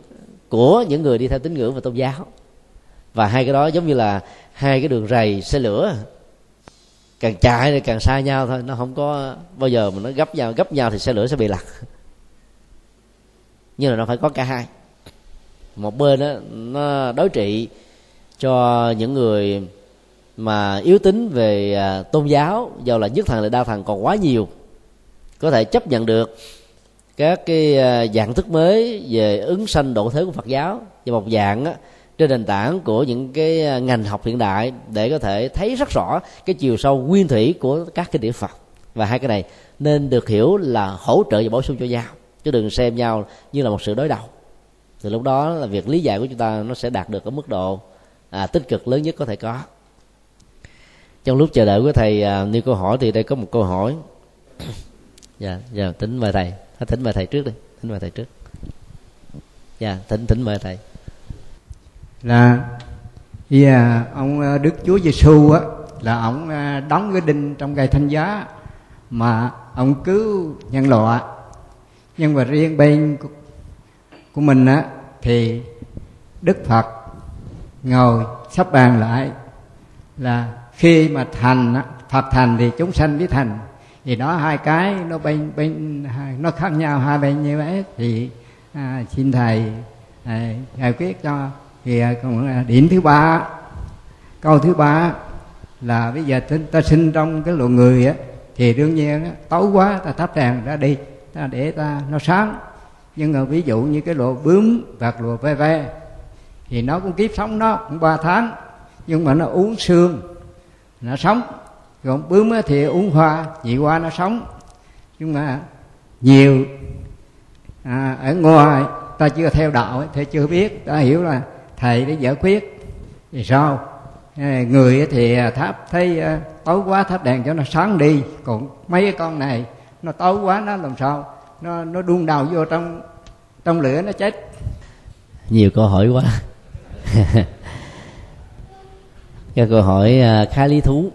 của những người đi theo tín ngưỡng và tôn giáo. Và hai cái đó giống như là hai cái đường rầy xe lửa. Càng chạy thì càng xa nhau thôi nó không có bao giờ mà nó gấp nhau gấp nhau thì xe lửa sẽ bị lật nhưng mà nó phải có cả hai. Một bên đó, nó đối trị cho những người mà yếu tính về à, tôn giáo do là nhất thần là đa thần còn quá nhiều. Có thể chấp nhận được các cái à, dạng thức mới về ứng sanh độ thế của Phật giáo. Và một dạng á, trên nền tảng của những cái à, ngành học hiện đại để có thể thấy rất rõ cái chiều sâu nguyên thủy của các cái địa Phật và hai cái này nên được hiểu là hỗ trợ và bổ sung cho nhau chứ đừng xem nhau như là một sự đối đầu. Thì lúc đó là việc lý giải của chúng ta nó sẽ đạt được ở mức độ à, tích cực lớn nhất có thể có. Trong lúc chờ đợi của thầy à, nêu câu hỏi thì đây có một câu hỏi. *coughs* Dạ dạ tính mời thầy. Thỉnh mời thầy trước đi thỉnh mời thầy trước. Dạ thỉnh thỉnh mời thầy là yeah, ông ờ, Đức Chúa Giêsu á là ông ờ, đóng cái đinh trong cây thanh giá mà ông cứu nhân loại. Nhưng mà riêng bên của, của mình á thì Đức Phật ngồi sắp bàn lại là khi mà thành á, Phật thành thì chúng sanh với thành. Thì đó hai cái nó bên bên nó khác nhau hai bên như vậy. Thì à, xin thầy à, giải quyết cho thì à, còn điểm thứ ba câu thứ ba là bây giờ ta sinh trong cái loài người á thì đương nhiên á, tối quá ta thắp đèn ra đi ta để ta nó sáng. Nhưng mà ví dụ như cái loài bướm và loài ve ve thì nó cũng kiếp sống nó cũng ba tháng nhưng mà nó uống xương nó sống. Còn bướm thì uống hoa nhị hoa nó sống. Nhưng mà nhiều à, ở ngoài ta chưa theo đạo thì chưa biết ta hiểu là thầy để giải quyết thì sao? Ờ, người thì à, tháp thấy à, tối quá thắp đèn cho nó sáng đi. Còn mấy cái con này, nó tối quá, nó làm sao? Nó nó đun đầu vô trong trong lửa nó chết. Nhiều câu hỏi quá. *laughs* Cái câu hỏi à, khá lý thú.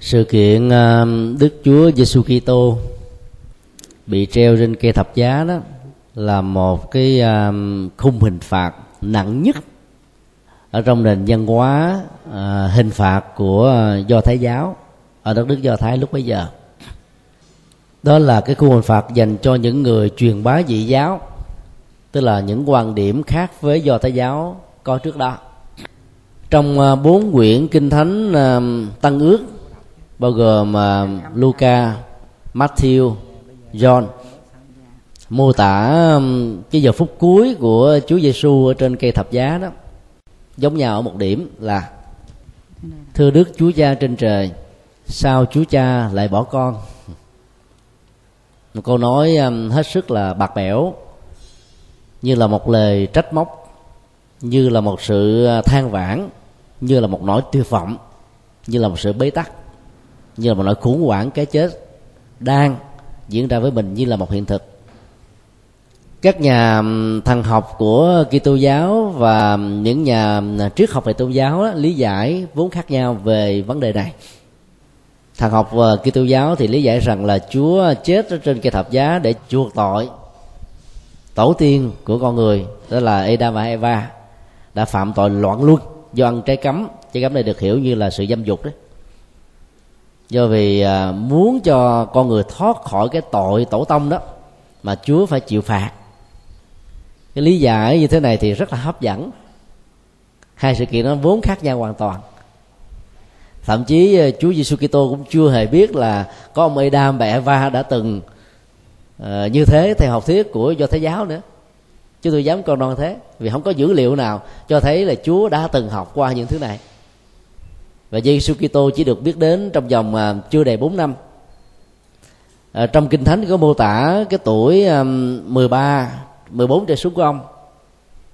Sự kiện Đức Chúa Giêsu Kitô bị treo trên cây thập giá đó là một cái khung hình phạt nặng nhất ở trong nền văn hóa à, hình phạt của do thái giáo ở đất nước do thái lúc bấy giờ. Đó là cái khu hình phạt dành cho những người truyền bá dị giáo tức là những quan điểm khác với do thái giáo có trước đó. Trong à, bốn quyển kinh thánh à, tăng ước bao gồm à, Luca, Matthew, John mô tả um, cái giờ phút cuối của Chúa Giêsu ở trên cây thập giá đó. Giống nhau ở một điểm là, thưa Đức Chúa Cha trên trời, sao Chúa Cha lại bỏ con? Một câu nói um, hết sức là bạc bẽo, như là một lời trách móc, như là một sự à, than vãn, như là một nỗi tuyệt vọng, như là một sự bế tắc, như là một nỗi khủng hoảng cái chết đang diễn ra với mình như là một hiện thực các nhà thần học của Kitô giáo và những nhà triết học về tôn giáo đó, lý giải vốn khác nhau về vấn đề này. Thần học và Kitô giáo thì lý giải rằng là Chúa chết ở trên cây thập giá để chuộc tội. Tổ tiên của con người đó là Adam và Eva đã phạm tội loạn luân do ăn trái cấm. Trái cấm này được hiểu như là sự dâm dục đấy. Do vì ờ, muốn cho con người thoát khỏi cái tội tổ tông đó mà Chúa phải chịu phạt cái lý giải như thế này thì rất là hấp dẫn. Hai sự kiện nó vốn khác nhau hoàn toàn. Thậm chí ờ, Chúa Giêsu Kitô cũng chưa hề biết là có ông Adam và Eva đã từng uh, như thế theo học thuyết của do thái giáo nữa. Chứ tôi dám con non thế vì không có dữ liệu nào cho thấy là Chúa đã từng học qua những thứ này. Và Giêsu Kitô chỉ được biết đến trong vòng uh, chưa đầy 4 năm. Ở trong kinh thánh có mô tả cái tuổi um, 13 14 trở xuống của ông.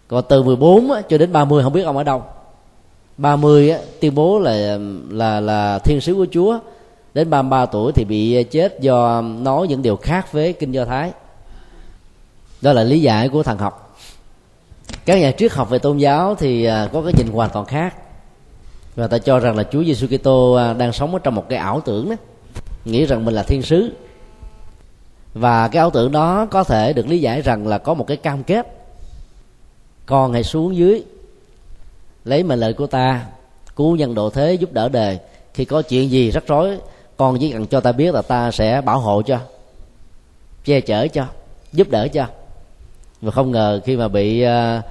Còn từ 14 cho đến 30 không biết ông ở đâu. 30 tuyên bố là là là thiên sứ của Chúa. Đến 33 tuổi thì bị chết do nói những điều khác với kinh do thái. Đó là lý giải của thằng học. Các nhà triết học về tôn giáo thì à, có cái nhìn hoàn toàn khác. Và ta cho rằng là Chúa Giêsu Kitô à, đang sống ở trong một cái ảo tưởng đó. Nghĩ rằng mình là thiên sứ và cái ảo tưởng đó có thể được lý giải rằng là có một cái cam kết. Con hãy xuống dưới lấy mệnh lệnh của ta cứu nhân độ thế giúp đỡ đời. Khi có chuyện gì rắc rối con chỉ cần cho ta biết là ta sẽ bảo hộ cho che chở cho giúp đỡ cho. Và không ngờ khi mà bị uh,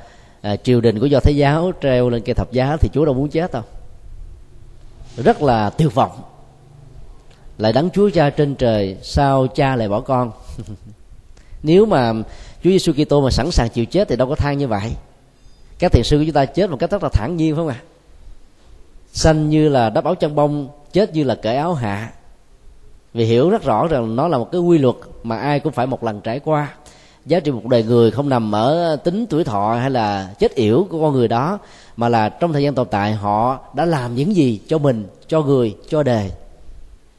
uh, triều đình của do thái giáo treo lên cây thập giá thì chúa đâu muốn chết đâu. Rất là tuyệt vọng lại đấng chúa cha trên trời, sao cha lại bỏ con? *laughs* Nếu mà chúa giêsu kitô mà sẵn sàng chịu chết thì đâu có than như vậy. Các thiền sư của chúng ta chết một cách rất là thản nhiên phải không ạ? À? xanh như là đắp áo chân bông, chết như là cởi áo hạ. Vì hiểu rất rõ rằng nó là một cái quy luật mà ai cũng phải một lần trải qua. Giá trị một đời người không nằm ở tính tuổi thọ hay là chết yểu của con người đó, mà là trong thời gian tồn tại họ đã làm những gì cho mình, cho người, cho đời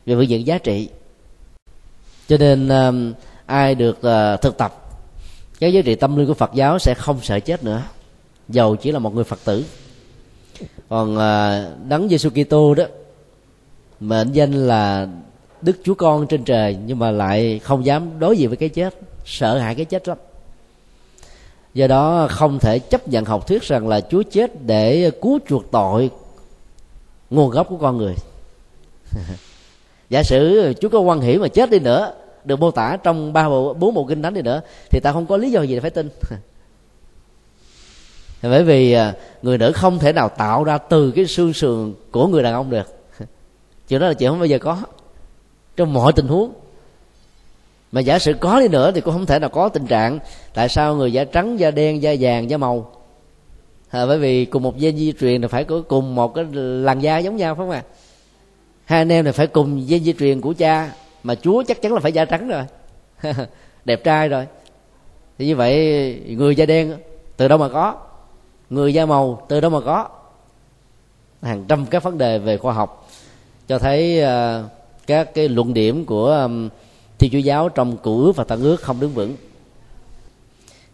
về phương diện giá trị. Cho nên um, ai được ờ, thực tập, cái giá trị tâm linh của Phật giáo sẽ không sợ chết nữa. Dầu chỉ là một người Phật tử. Còn ờ, đấng Giêsu Kitô đó, mệnh danh là Đức Chúa Con trên trời, nhưng mà lại không dám đối diện với cái chết, sợ hãi cái chết lắm. Do đó không thể chấp nhận học thuyết rằng là Chúa chết để cứu chuộc tội nguồn gốc của con người. *laughs* giả sử Chúa có quan hỷ mà chết đi nữa được mô tả trong ba bộ bốn bộ kinh thánh đi nữa thì ta không có lý do gì để phải tin. *laughs* Bởi vì à, người nữ không thể nào tạo ra từ cái xương sườn của người đàn ông được. *laughs* Chuyện đó là chuyện không? Bao giờ có. Trong mọi tình huống. Mà giả sử có đi nữa thì cũng không thể nào có tình trạng tại sao người da trắng da đen da vàng da màu. À, bởi vì cùng một gen di truyền thì phải có cùng một cái làn da giống nhau phải không ạ? à? Hai anh em này phải cùng với di truyền của cha mà chúa chắc chắn là phải da trắng rồi. *laughs* Đẹp trai rồi. Thì như vậy người da đen từ đâu mà có? Người da màu từ đâu mà có? Hàng trăm các vấn đề về khoa học cho thấy uh, các cái luận điểm của um, thiên chúa giáo trong cựu ước và tân ước không đứng vững.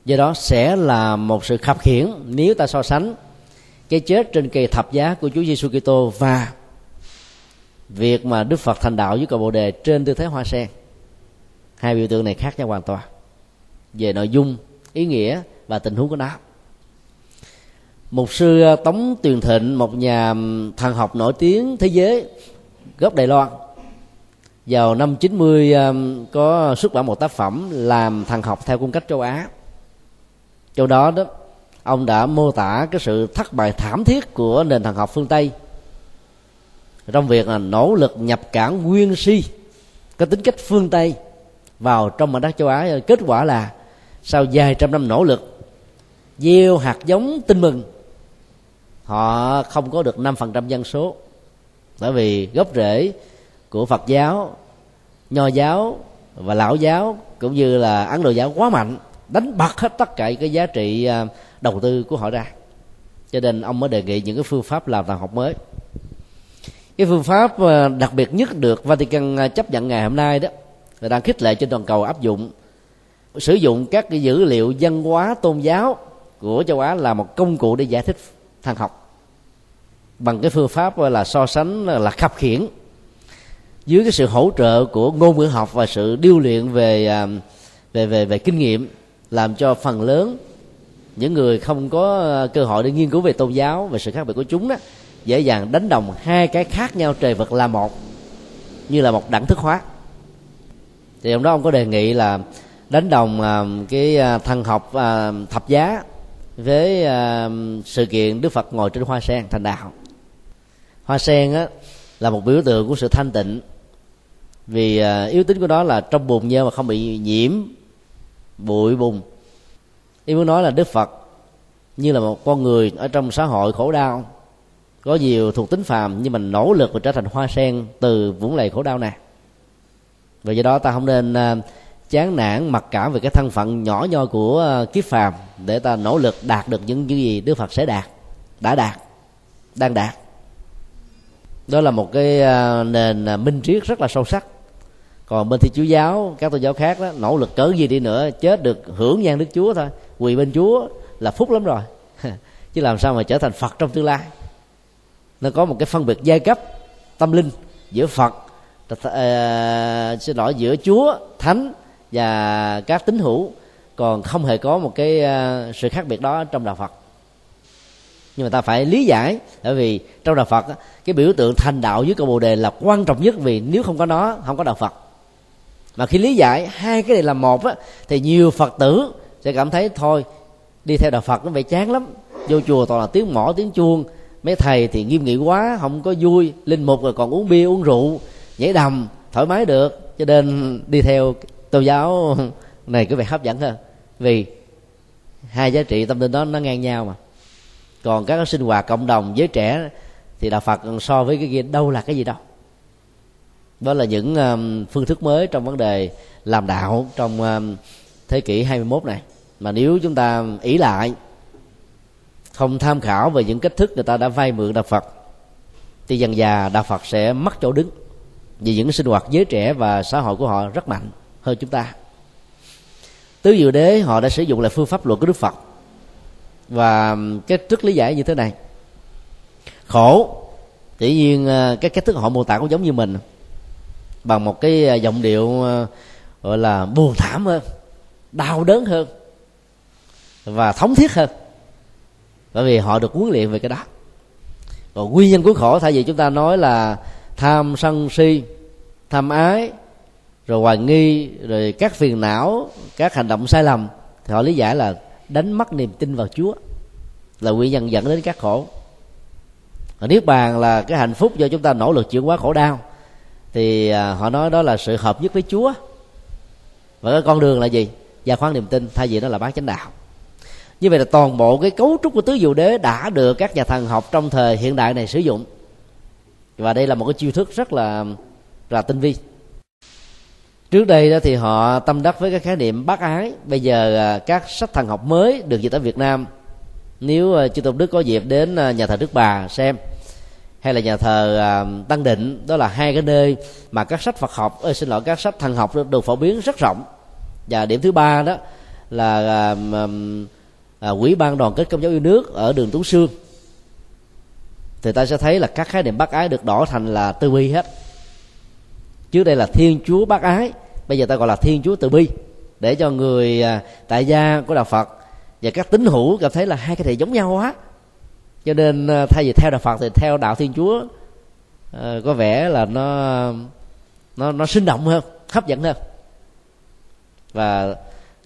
Do đó sẽ là một sự khập khiển nếu ta so sánh cái chết trên kỳ thập giá của Chúa Giêsu Kitô và việc mà Đức Phật thành đạo với cầu Bồ đề trên tư thế hoa sen, hai biểu tượng này khác nhau hoàn toàn. Về nội dung, ý nghĩa và tình huống của nó. Mục sư à, tống tuyền thịnh, một nhà thần học nổi tiếng thế giới gốc đài loan, vào năm 90 có xuất bản một tác phẩm làm thần học theo cung cách châu Á. Châu đó đó, ông đã mô tả cái sự thất bại thảm thiết của nền thần học phương Tây trong việc là nỗ lực nhập cảng nguyên si, có tính cách phương Tây, vào trong mảnh đất châu Á, kết quả là sau vài trăm năm nỗ lực, gieo hạt giống tin mừng, họ không có được 5% dân số. Bởi vì gốc rễ của phật giáo, nho giáo và lão giáo cũng như là ấn độ giáo quá mạnh, đánh bật hết tất cả cái giá trị à, đầu tư của họ ra. Cho nên ông mới đề nghị những cái phương pháp làm thần học mới cái phương pháp ờ, đặc biệt nhất được Vatican ờ, chấp nhận ngày hôm nay đó, là đang khích lệ trên toàn cầu áp dụng. Sử dụng các cái dữ liệu văn hóa, tôn giáo của châu Á là một công cụ để giải thích thần học. Bằng cái phương pháp ờ, là so sánh là khập khiển. Dưới cái sự hỗ trợ của ngôn ngữ học và sự điêu luyện về về về về kinh nghiệm, làm cho phần lớn những người không có cơ hội để nghiên cứu về tôn giáo và sự khác biệt của chúng đó dễ dàng đánh đồng hai cái khác nhau trời vật là một như là một đẳng thức hóa. Thì ông đó ông có đề nghị là đánh đồng à, cái à, thần học à, thập giá với sự kiện đức phật ngồi trên hoa sen thành đạo. Hoa sen á, là một biểu tượng của sự thanh tịnh vì yếu tính của nó là trong bùn nhơ mà không bị nhiễm bụi bùn ý muốn nói là đức phật như là một con người ở trong xã hội khổ đau có nhiều thuộc tính phàm, nhưng mà nỗ lực và trở thành hoa sen từ vũng lầy khổ đau này và do đó ta không nên à, chán nản, mặc cảm về cái thân phận nhỏ nhoi của à, kiếp phàm để ta nỗ lực đạt được những những gì đức phật sẽ đạt, đã đạt, đang đạt. Đó là một cái à, nền minh triết rất là sâu sắc. Còn bên thiên chúa giáo, các tôn giáo khác đó, nỗ lực cỡ gì đi nữa, chết được hưởng nhan đức chúa thôi. Quỳ bên chúa là phúc lắm rồi. *laughs* Chứ làm sao mà trở thành phật trong tương lai? Nó có một cái phân biệt giai cấp tâm linh giữa phật uh, xin lỗi giữa chúa thánh và các tín hữu. Còn không hề có một cái uh, sự khác biệt đó trong đạo phật. Nhưng mà ta phải lý giải bởi vì trong đạo phật cái biểu tượng thành đạo với cầu bồ đề là quan trọng nhất vì nếu không có nó không có đạo phật. Mà khi lý giải hai cái này là một á, thì nhiều phật tử sẽ cảm thấy thôi đi theo đạo phật nó vậy chán lắm vô chùa toàn là tiếng mỏ tiếng chuông mấy thầy thì nghiêm nghị quá không có vui. Linh mục rồi còn uống bia uống rượu nhảy đầm thoải mái được. Cho nên đi theo tôn giáo *laughs* này có vẻ hấp dẫn hơn. Vì hai giá trị tâm linh đó nó ngang nhau mà. Còn các sinh hoạt cộng đồng giới trẻ thì đạo phật so với cái kia đâu là cái gì đâu. Đó là những um, phương thức mới trong vấn đề làm đạo trong um, thế kỷ 21 này. Mà nếu chúng ta ý lại không tham khảo về những cách thức người ta đã vay mượn đạo Phật, thì dần già đạo Phật sẽ mất chỗ đứng vì những sinh hoạt giới trẻ và xã hội của họ rất mạnh hơn chúng ta. Tứ diệu đế họ đã sử dụng lại phương pháp luận của Đức Phật. Và cái trước lý giải như thế này. Khổ tự nhiên ờ, cái cách thức họ mô tả cũng giống như mình, bằng một cái ờ, giọng điệu ờ, gọi là buồn thảm hơn, đau đớn hơn và thống thiết hơn bởi vì họ được huấn luyện về cái đó. Còn nguyên nhân của khổ thay vì chúng ta nói là tham sân si, tham ái, rồi hoài nghi, rồi các phiền não, các hành động sai lầm, thì họ lý giải là đánh mất niềm tin vào chúa là nguyên nhân dẫn đến các khổ. Niết bàn là cái hạnh phúc do chúng ta nỗ lực chuyển hóa khổ đau, thì à, họ nói đó là sự hợp nhất với chúa. Và cái con đường là gì? Gia khoán niềm tin, thay vì nó là bác chánh đạo như vậy là toàn bộ cái cấu trúc của tứ diệu đế đã được các nhà thần học trong thời hiện đại này sử dụng. Và đây là một cái chiêu thức rất là là tinh vi. Trước đây đó thì họ tâm đắc với cái khái niệm bác ái. Bây giờ à, các sách thần học mới được dịch ở việt nam. Nếu à, chư tôn đức có dịp đến à, nhà thờ đức bà xem hay là nhà thờ tăng định đó là hai cái nơi mà các sách phật học ơi, xin lỗi các sách thần học được phổ biến rất rộng. Và điểm thứ ba đó là à, quỹ ban đoàn kết công giáo yêu nước ở đường tú sương thì ta sẽ thấy là các khái niệm bác ái được đỏ thành là tư bi hết. Trước đây là thiên chúa bác ái bây giờ ta gọi là thiên chúa từ bi để cho người à, tại gia của đạo phật và các tín hữu cảm thấy là hai cái này giống nhau quá. Cho nên à, thay vì theo đạo phật thì theo đạo thiên chúa à, có vẻ là nó nó nó sinh động hơn hấp dẫn hơn. Và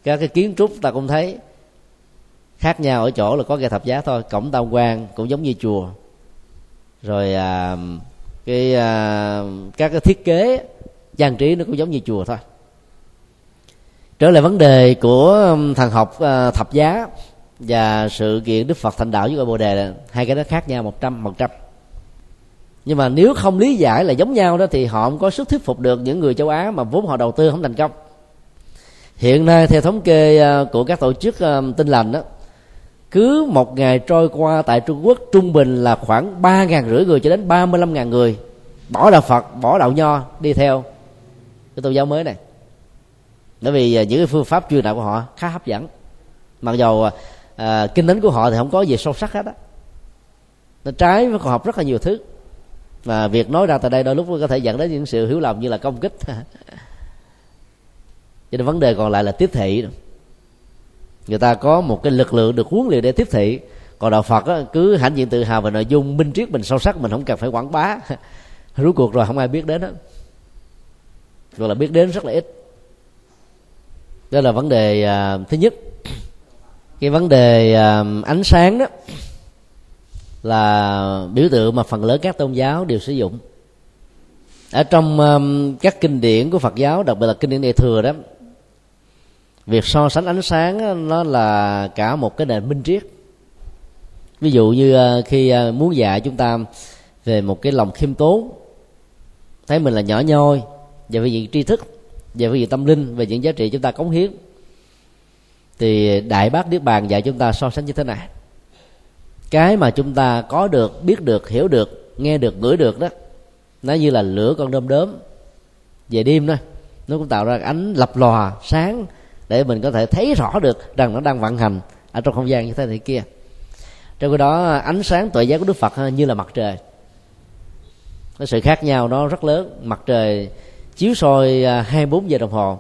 các cái kiến trúc ta cũng thấy khác nhau ở chỗ là có cây thập giá thôi cổng tam quan cũng giống như chùa. Rồi à, cái à, các cái thiết kế trang trí nó cũng giống như chùa thôi. Trở lại vấn đề của thằng học à, thập giá và sự kiện đức phật thành đạo với bồ đề là hai cái đó khác nhau một trăm một trăm. Nhưng mà nếu không lý giải là giống nhau đó thì họ không có sức thuyết phục được những người châu á mà vốn họ đầu tư không thành công. Hiện nay theo thống kê à, của các tổ chức tin lành đó cứ một ngày trôi qua tại Trung Quốc trung bình là khoảng ba ngàn rưỡi người cho đến ba mươi lăm ngàn người. Bỏ đạo Phật bỏ đạo Nho đi theo. Cái tôn giáo mới này. Bởi vì à, những cái phương pháp truyền đạo của họ khá hấp dẫn. Mặc dầu à, à, kinh thánh của họ thì không có gì sâu sắc hết á. Nó trái với khoa học rất là nhiều thứ. Và việc nói ra tại đây đôi lúc có thể dẫn đến những sự hiểu lầm như là công kích. *laughs* Cho nên vấn đề còn lại là tiếp thị người ta có một cái lực lượng được huấn luyện để tiếp thị. Còn đạo phật á, cứ hãnh diện tự hào về nội dung minh triết mình sâu sắc mình không cần phải quảng bá. *laughs* Rốt cuộc rồi không ai biết đến đó gọi là biết đến rất là ít. Đó là vấn đề à, thứ nhất. Cái vấn đề à, ánh sáng đó là biểu tượng mà phần lớn các tôn giáo đều sử dụng. Ở trong um, các kinh điển của Phật giáo đặc biệt là kinh điển Đại thừa đó việc so sánh ánh sáng nó là cả một cái nền minh triết. Ví dụ như ờ, khi ờ, muốn dạy chúng ta về một cái lòng khiêm tốn, thấy mình là nhỏ nhoi và vì tri thức, về phương diện tâm linh, về những giá trị chúng ta cống hiến, thì đại bác niết bàn dạy chúng ta so sánh như thế này. Cái mà chúng ta có được, biết được, hiểu được, nghe được, ngửi được đó, nó như là lửa con đom đóm về đêm đó, nó cũng tạo ra ánh lập lòa sáng để mình có thể thấy rõ được rằng nó đang vận hành ở trong không gian như thế này kia. Trong cái đó, ánh sáng tuệ giác của đức phật ờ, như là mặt trời. Cái sự khác nhau nó rất lớn. Mặt trời chiếu soi ờ, 24 giờ đồng hồ.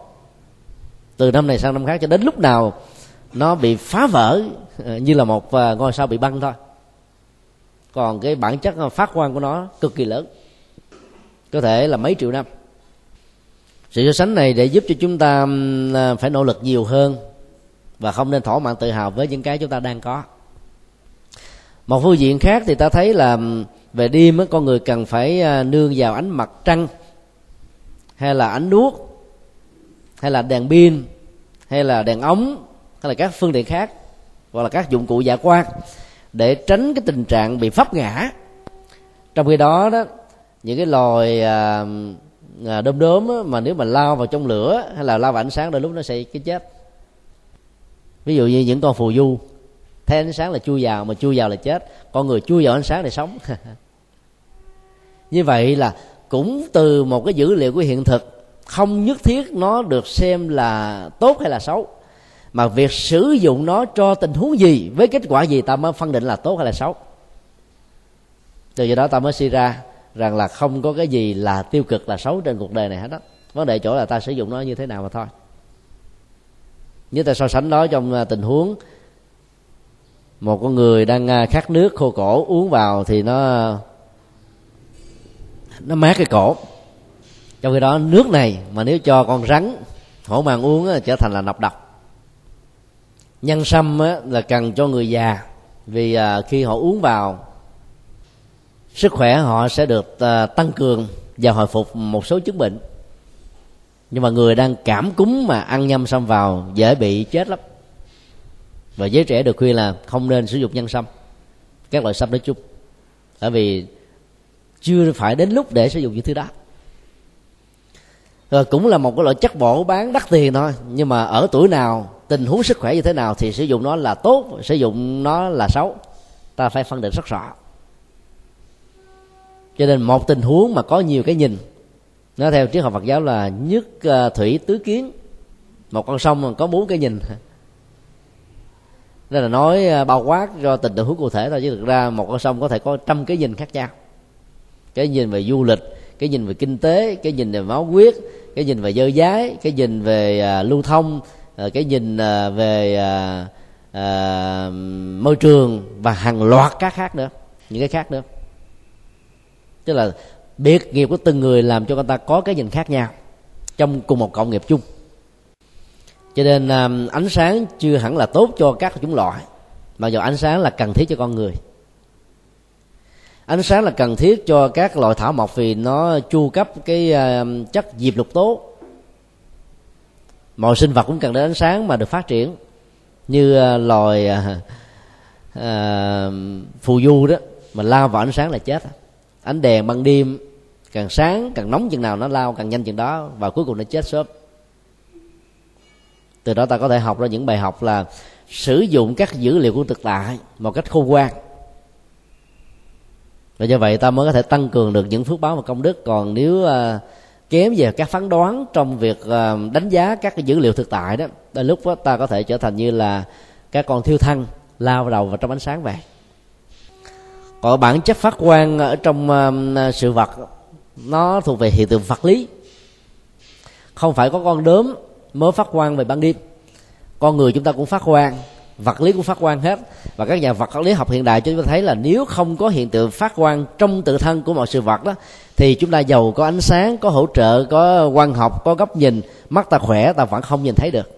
Từ năm này sang năm khác cho đến lúc nào nó bị phá vỡ ờ, như là một ngôi sao bị băng thôi. Còn cái bản chất phát quang của nó cực kỳ lớn. Có thể là mấy triệu năm sự so sánh này để giúp cho chúng ta à, phải nỗ lực nhiều hơn và không nên thỏa mãn tự hào với những cái chúng ta đang có. Một phương diện khác thì ta thấy là về đêm con người cần phải à, nương vào ánh mặt trăng hay là ánh đuốc hay là đèn pin hay là đèn ống hay là các phương tiện khác hoặc là các dụng cụ dạ quang để tránh cái tình trạng bị pháp ngã. Trong khi đó đó, những cái loài à, À, đốm đốm mà nếu mà lao vào trong lửa hay là lao vào ánh sáng, đôi lúc nó sẽ cái chết. Ví dụ như những con phù du, thấy ánh sáng là chui vào, mà chui vào là chết. Con người chui vào ánh sáng để sống. *laughs* Như vậy là cũng từ một cái dữ liệu của hiện thực, không nhất thiết nó được xem là tốt hay là xấu, mà việc sử dụng nó cho tình huống gì, với kết quả gì, ta mới phân định là tốt hay là xấu. Từ giờ đó ta mới suy ra rằng là không có cái gì là tiêu cực là xấu trên cuộc đời này hết đó vấn đề chỗ là ta sử dụng nó như thế nào mà thôi. Nếu ta so sánh đó trong à, tình huống một con người đang à, khát nước khô cổ uống vào thì nó nó mát cái cổ. Trong khi đó nước này mà nếu cho con rắn hổ mang uống á, trở thành là nọc độc. Nhân sâm á, là cần cho người già vì à, khi họ uống vào sức khỏe họ sẽ được ờ, tăng cường và hồi phục một số chứng bệnh. Nhưng mà người đang cảm cúm mà ăn nhâm xâm vào dễ bị chết lắm. Và giới trẻ được khuyên là không nên sử dụng nhân sâm các loại sâm nói chung. Bởi vì chưa phải đến lúc để sử dụng những thứ đó. Rồi cũng là một cái loại chất bổ bán đắt tiền thôi. Nhưng mà ở tuổi nào, tình huống sức khỏe như thế nào thì sử dụng nó là tốt, sử dụng nó là xấu. Ta phải phân định rất rõ cho nên một tình huống mà có nhiều cái nhìn. Nó theo triết học Phật giáo là nhất ờ, thủy tứ kiến. Một con sông có bốn cái nhìn. Đây là nói ờ, bao quát cho tình huống cụ thể thôi, chứ thực ra một con sông có thể có trăm cái nhìn khác nhau. Cái nhìn về du lịch, cái nhìn về kinh tế, cái nhìn về máu huyết, cái nhìn về dơ giái cái nhìn về ờ, lưu thông cái nhìn về môi trường và hàng loạt các khác nữa, những cái khác nữa tức là biệt nghiệp của từng người làm cho người ta có cái nhìn khác nhau trong cùng một cộng nghiệp chung. Cho nên um, ánh sáng chưa hẳn là tốt cho các chủng loại mà dù ánh sáng là cần thiết cho con người. Ánh sáng là cần thiết cho các loại thảo mộc vì nó chu cấp cái um, chất diệp lục tố. Mọi sinh vật cũng cần đến ánh sáng mà được phát triển như uh, loài à, *laughs* phù du đó mà lao vào ánh sáng là chết ánh đèn ban đêm càng sáng càng nóng chừng nào nó lao càng nhanh chừng đó và cuối cùng nó chết sớm. Từ đó ta có thể học ra những bài học là sử dụng các dữ liệu của thực tại một cách khôn ngoan. Và do vậy ta mới có thể tăng cường được những phước báo và công đức. Còn nếu uh, kém về các phán đoán trong việc uh, đánh giá các cái dữ liệu thực tại đó đến lúc đó ta có thể trở thành như là các con thiêu thân lao đầu vào trong ánh sáng vậy còn bản chất phát quang ở trong um, sự vật, nó thuộc về hiện tượng vật lý. Không phải có con đốm mới phát quang về ban đêm. Con người chúng ta cũng phát quang, vật lý cũng phát quang hết. Và các nhà vật lý học hiện đại chúng ta thấy là nếu không có hiện tượng phát quang trong tự thân của mọi sự vật đó, thì chúng ta giàu có ánh sáng, có hỗ trợ, có quan học, có góc nhìn, mắt ta khỏe, ta vẫn không nhìn thấy được.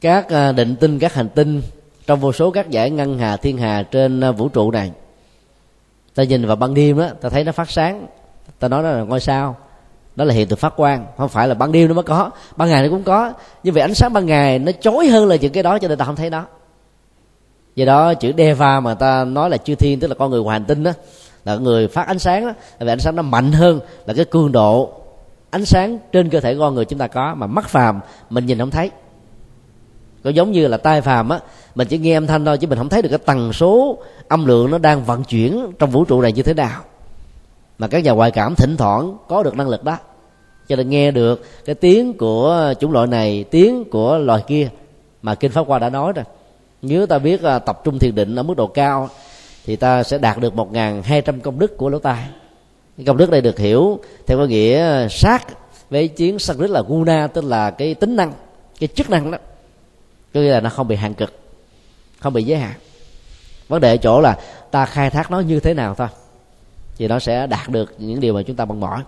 Các à, định tinh, các hành tinh trong vô số các giải ngân hà, thiên hà trên à, vũ trụ này ta nhìn vào ban đêm đó ta thấy nó phát sáng. Ta nói đó là ngôi sao. Đó là hiện tượng phát quang, không phải là ban đêm nó mới có. Ban ngày nó cũng có. Nhưng vì ánh sáng ban ngày nó chói hơn là những cái đó, cho nên ta không thấy nó. Do đó, chữ deva mà ta nói là chư thiên, tức là con người ngoài hành tinh đó là người phát ánh sáng đó là vì ánh sáng nó mạnh hơn là cái cường độ ánh sáng trên cơ thể con người chúng ta có, mà mắt phàm mình nhìn không thấy có giống như là tai phàm á, mình chỉ nghe âm thanh thôi chứ mình không thấy được cái tần số âm lượng nó đang vận chuyển trong vũ trụ này như thế nào. Mà các nhà ngoại cảm thỉnh thoảng có được năng lực đó. Cho nên nghe được cái tiếng của chủng loại này, tiếng của loài kia, mà kinh pháp hoa đã nói rồi. Nếu ta biết à, tập trung thiền định ở mức độ cao, thì ta sẽ đạt được một hai trăm công đức của lỗ tai. Công đức này được hiểu theo có nghĩa à, sát với chiến sanskrit là guna, tức là cái tính năng, cái chức năng đó có nghĩa là nó không bị hạn cực không bị giới hạn. Vấn đề ở chỗ là ta khai thác nó như thế nào thôi thì nó sẽ đạt được những điều mà chúng ta mong mỏi.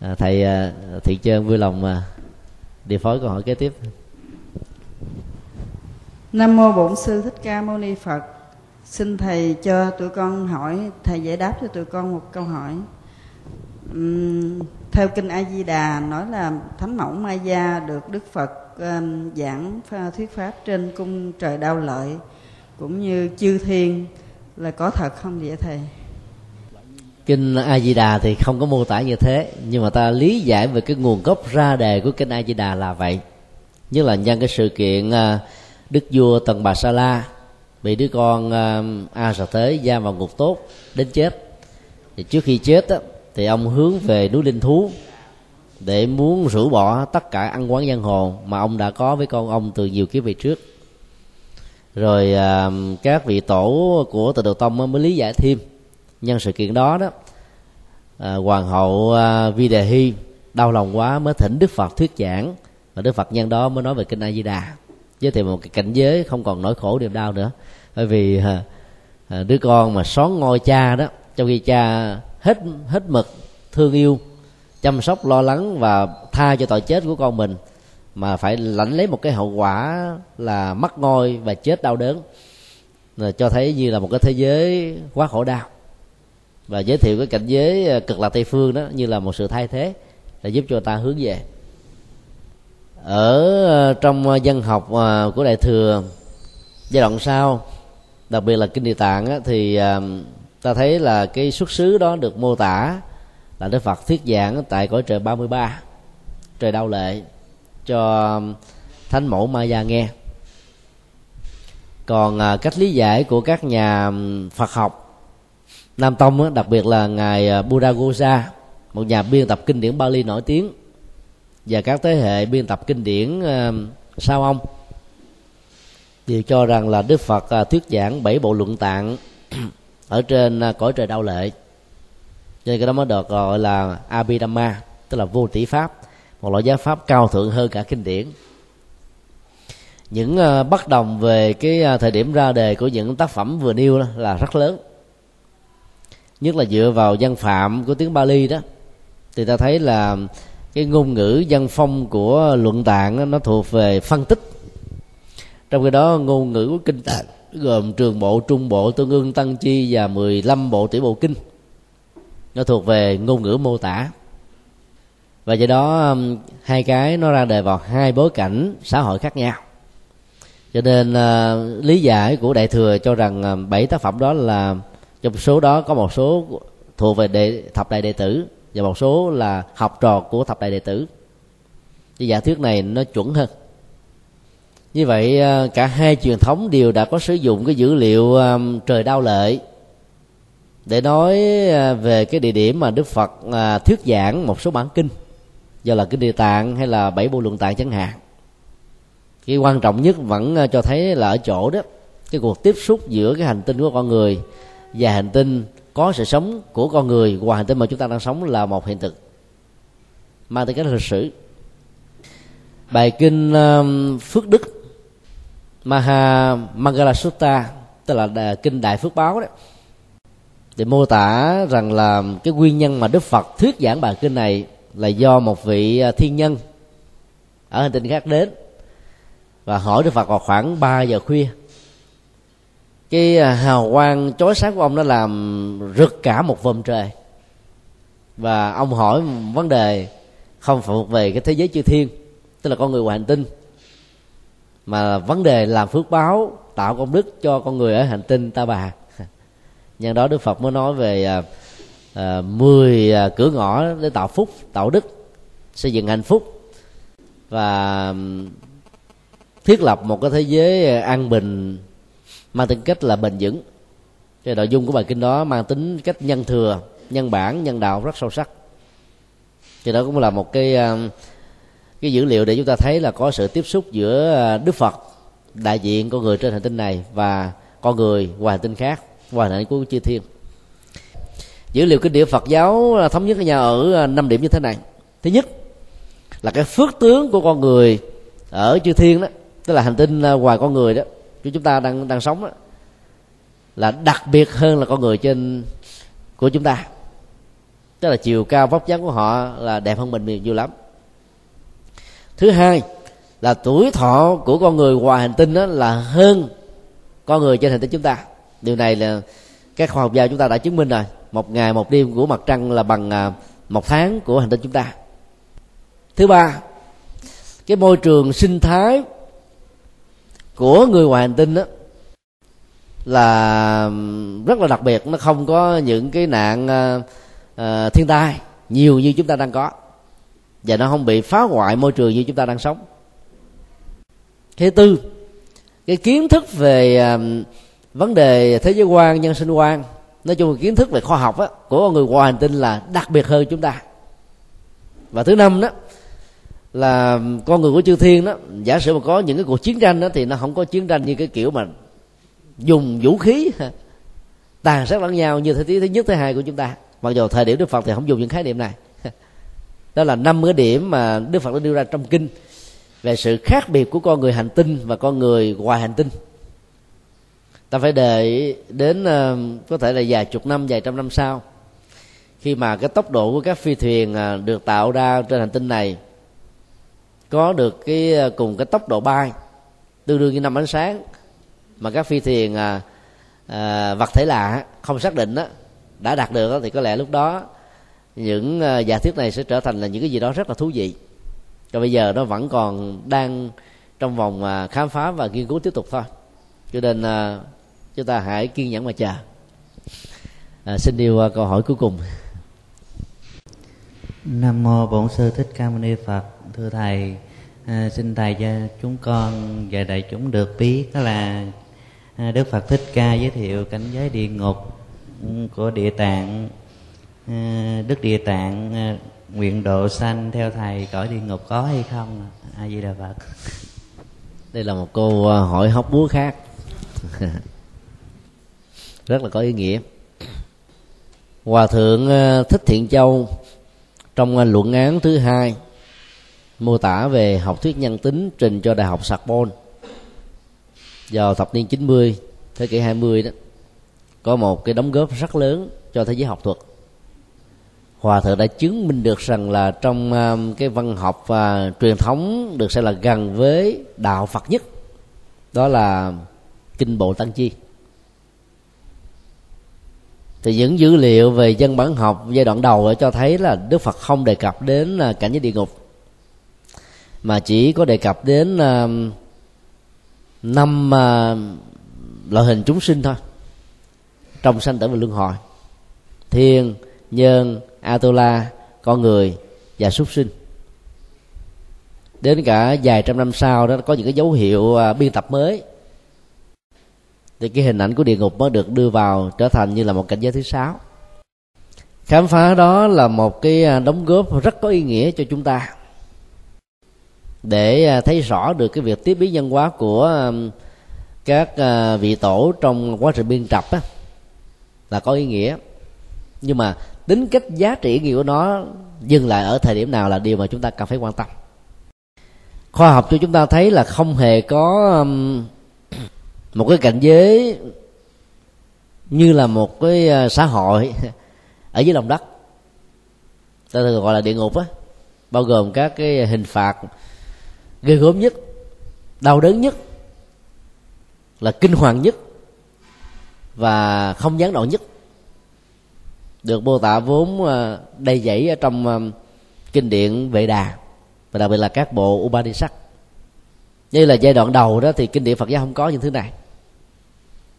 À, thầy Thiện thị trơn vui lòng à, điều phối câu hỏi kế tiếp. Nam mô bổn sư thích ca mâu ni phật. Xin thầy cho tụi con hỏi thầy giải đáp cho tụi con một câu hỏi. Uhm, theo kinh a di đà nói là thánh mẫu ma gia được đức phật um, giảng thuyết pháp trên cung trời đau lợi cũng như chư thiên là có thật không vậy thầy? Kinh a di đà thì không có mô tả như thế nhưng mà ta lý giải về cái nguồn gốc ra đề của kinh a di đà là vậy. Như là nhân cái sự kiện à, đức vua tần bà sa la bị đứa con à, a sa thế giam vào ngục tốt đến chết. Thì trước khi chết thì ông hướng về núi linh thú để muốn rũ bỏ tất cả ăn quán giang hồ mà ông đã có với con ông từ nhiều kiếp về trước. Rồi à, các vị tổ của từ đầu tông mới lý giải thêm nhân sự kiện đó đó. À, hoàng hậu à, vi đề hy đau lòng quá mới thỉnh đức phật thuyết giảng và đức phật nhân đó mới nói về kinh a di đà. Giới thiệu một cái cảnh giới không còn nỗi khổ niềm đau nữa. Bởi vì à, à, đứa con mà xón ngôi cha đó trong khi cha hết hết mực thương yêu chăm sóc, lo lắng và tha cho tội chết của con mình, mà phải lãnh lấy một cái hậu quả là mất ngôi và chết đau đớn, là cho thấy như là một cái thế giới quá khổ đau. Và giới thiệu cái cảnh giới ờ, cực lạc tây phương đó như là một sự thay thế để giúp cho ta hướng về. Ở ờ, trong dân học ờ, của đại thừa, giai đoạn sau, đặc biệt là kinh địa tạng thì ta thấy là cái xuất xứ đó được mô tả là Đức Phật thuyết giảng tại cõi trời 33 trời đau lệ cho thánh mẫu Maya nghe. Còn à, cách lý giải của các nhà Phật học nam tông đặc biệt là ngài à, buddha gosa một nhà biên tập kinh điển bali nổi tiếng, và các thế hệ biên tập kinh điển sau ông? Đều cho rằng là đức phật à, thuyết giảng bảy bộ luận tạng *clears throat* ở trên cõi trời đau lệ nên cái đó mới được gọi là abhidhamma, tức là vô tỷ pháp, một loại giáo pháp cao thượng hơn cả kinh điển. Những ờ, bất đồng về cái ờ, thời điểm ra đề của những tác phẩm vừa nêu là rất lớn. Nhất là dựa vào văn phạm của tiếng Bali đó, thì ta thấy là cái ngôn ngữ văn phong của luận tạng nó thuộc về phân tích. Trong khi đó ngôn ngữ của kinh tạng, gồm trường bộ, trung bộ, tương ương, tăng chi và 15 bộ tiểu bộ kinh nó thuộc về ngôn ngữ mô tả. Và do đó um, hai cái nó ra đời vào hai bối cảnh xã hội khác nhau. Cho nên uh, lý giải của đại thừa cho rằng uh, bảy tác phẩm đó là trong số đó có một số thuộc về đệ thập đại đệ tử và một số là học trò của thập đại đệ tử. Cái giả thuyết này nó chuẩn hơn. Như vậy uh, cả hai truyền thống đều đã có sử dụng cái dữ liệu à, trời đau lợi để nói à, về cái địa điểm mà đức phật à, thuyết giảng một số bản kinh, do là kinh địa tạng hay là bảy bộ luận tạng chẳng hạn. Cái quan trọng nhất vẫn à, cho thấy là ở chỗ đó, cái cuộc tiếp xúc giữa cái hành tinh của con người và hành tinh có sự sống của con người và hành tinh mà chúng ta đang sống là một hiện thực, mang tới cái lịch sử. Bài kinh phước đức maha mangala sutta tức là kinh đại phước báo đấy thì mô tả rằng là cái nguyên nhân mà đức phật thuyết giảng bài kinh này là do một vị à, thiên nhân ở hành tinh khác đến và hỏi đức phật vào khoảng 3 giờ khuya. Cái à, hào quang, chói sáng của ông nó làm rực cả một vòm trời. Và ông hỏi vấn đề không thuộc về cái thế giới chư thiên, tức là con người ngoài hành tinh, mà vấn đề làm phước báo, tạo công đức cho con người ở hành tinh ta bà nhân đó đức phật mới nói về à, à, 10 à, cửa ngõ để tạo phúc tạo đức xây dựng hạnh phúc. Và thiết lập một cái thế giới à, an bình mang tính cách là bền vững. Cái nội dung của bài kinh đó mang tính cách nhân thừa nhân bản nhân đạo rất sâu sắc. Thì đó cũng là một cái à, cái dữ liệu để chúng ta thấy là có sự tiếp xúc giữa à, đức phật đại diện con người trên hành tinh này và con người ngoài hành tinh khác hoàn hành của chư thiên. Dữ liệu kinh điển phật giáo à, thống nhất với nhau ở à, năm điểm như thế này. Thứ nhất là cái phước tướng của con người ở chư thiên đó tức là hành tinh à, ngoài con người đó của chúng ta đang đang sống đó, là đặc biệt hơn là con người trên của chúng ta. Tức là chiều cao vóc dáng của họ là đẹp hơn mình nhiều lắm. Thứ hai là tuổi thọ của con người ngoài hành tinh đó là hơn con người trên hành tinh chúng ta điều này là các khoa học gia chúng ta đã chứng minh rồi. Một ngày một đêm của mặt trăng là bằng à, một tháng của hành tinh chúng ta. Thứ ba cái môi trường sinh thái của người ngoài hành tinh đó là rất là đặc biệt. Nó không có những cái nạn uh, thiên tai nhiều như chúng ta đang có. Và nó không bị phá hoại môi trường như chúng ta đang sống. Thứ tư cái kiến thức về uh, vấn đề thế giới quan nhân sinh quan nói chung là kiến thức về khoa học á, của người ngoài hành tinh là đặc biệt hơn chúng ta. Và thứ năm đó là con người của chư thiên đó giả sử mà có những cái cuộc chiến tranh đó thì nó không có chiến tranh như cái kiểu mà dùng vũ khí *laughs* tàn sát lẫn nhau như thế thứ nhất thứ hai của chúng ta. Mặc dù thời điểm đức phật thì không dùng những khái niệm này. *laughs* Đó là năm cái điểm mà đức phật đã đưa ra trong kinh về sự khác biệt của con người hành tinh và con người ngoài hành tinh ta phải đợi đến uh, có thể là vài chục năm vài trăm năm sau khi mà cái tốc độ của các phi thuyền uh, được tạo ra trên hành tinh này có được cái uh, cùng cái tốc độ bay tương đương như năm ánh sáng mà các phi thuyền à, à, vật thể lạ không xác định đó, đã đạt được đó, thì có lẽ lúc đó những à, giả thuyết này sẽ trở thành là những cái gì đó rất là thú vị. Còn bây giờ nó vẫn còn đang trong vòng à, khám phá và nghiên cứu tiếp tục thôi. Cho nên à, chúng ta hãy kiên nhẫn mà chờ. À, xin điều à, câu hỏi cuối cùng. Nam mô bổn sư thích ca mâu ni phật thưa thầy à, xin thầy cho chúng con và đại chúng được biết đó là À, Đức Phật Thích Ca giới thiệu cảnh giới địa ngục của địa tạng. À, Đức Địa Tạng à, nguyện độ sanh theo thầy cõi địa ngục có hay không? A di đà phật. Đây là một câu hỏi hóc búa khác *laughs* rất là có ý nghĩa. Hòa thượng ờ, thích thiện châu trong ờ, luận án thứ hai mô tả về học thuyết nhân tính trình cho đại học Sorbonne vào thập niên 90 thế kỷ 20 đó, có một cái đóng góp rất lớn cho thế giới học thuật. Hòa thượng đã chứng minh được rằng là trong ờ, cái văn học và truyền thống được xem là gần với đạo phật nhất, đó là kinh bộ tăng chi thì những dữ liệu về dân bản học giai đoạn đầu cho thấy là đức phật không đề cập đến à, cảnh giới địa ngục, mà chỉ có đề cập đến à, năm à, loại hình chúng sinh thôi, trong sanh tử và luân hồi, thiên, nhân, atula, con người và súc sinh. Đến cả vài trăm năm sau đó có những cái dấu hiệu biên tập mới thì cái hình ảnh của địa ngục mới được đưa vào trở thành như là một cảnh giới thứ sáu. Khám phá đó là một cái à, đóng góp rất có ý nghĩa cho chúng ta. Để à, thấy rõ được cái việc tiếp biến nhân hóa của à, các vị tổ trong quá trình biên tập á, là có ý nghĩa. Nhưng mà tính cách giá trị nghĩa của nó dừng lại ở thời điểm nào là điều mà chúng ta cần phải quan tâm. Khoa học cho chúng ta thấy là không hề có một cái cảnh giới như là một cái à, xã hội ở dưới lòng đất. Ta thường gọi là địa ngục á. Bao gồm các cái hình phạt ghê gớm nhất, đau đớn nhất, là kinh hoàng nhất và không gián đoạn nhất. Được mô tả vốn à, đầy dẫy ở trong à, kinh điển vệ đà và đặc biệt là các bộ Upanishad. Như là giai đoạn đầu đó thì kinh điển Phật giáo không có những thứ này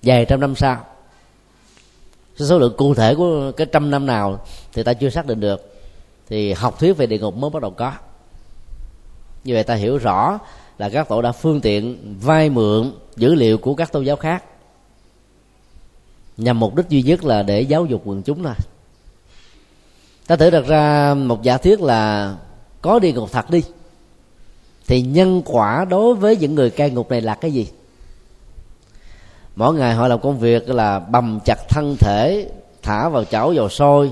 vài trăm năm sau. Số lượng cụ thể của cái trăm năm nào thì ta chưa xác định được. Thì học thuyết về địa ngục mới bắt đầu có. Như vậy ta hiểu rõ là các tổ đã phương tiện vay mượn dữ liệu của các tôn giáo khác. Nhằm mục đích duy nhất là để giáo dục quần chúng thôi. Ta thử đặt ra một giả thuyết là có địa ngục thật đi, thì nhân quả đối với những người cai ngục này là cái gì? Mỗi ngày họ làm công việc là bầm chặt thân thể thả vào chảo dầu sôi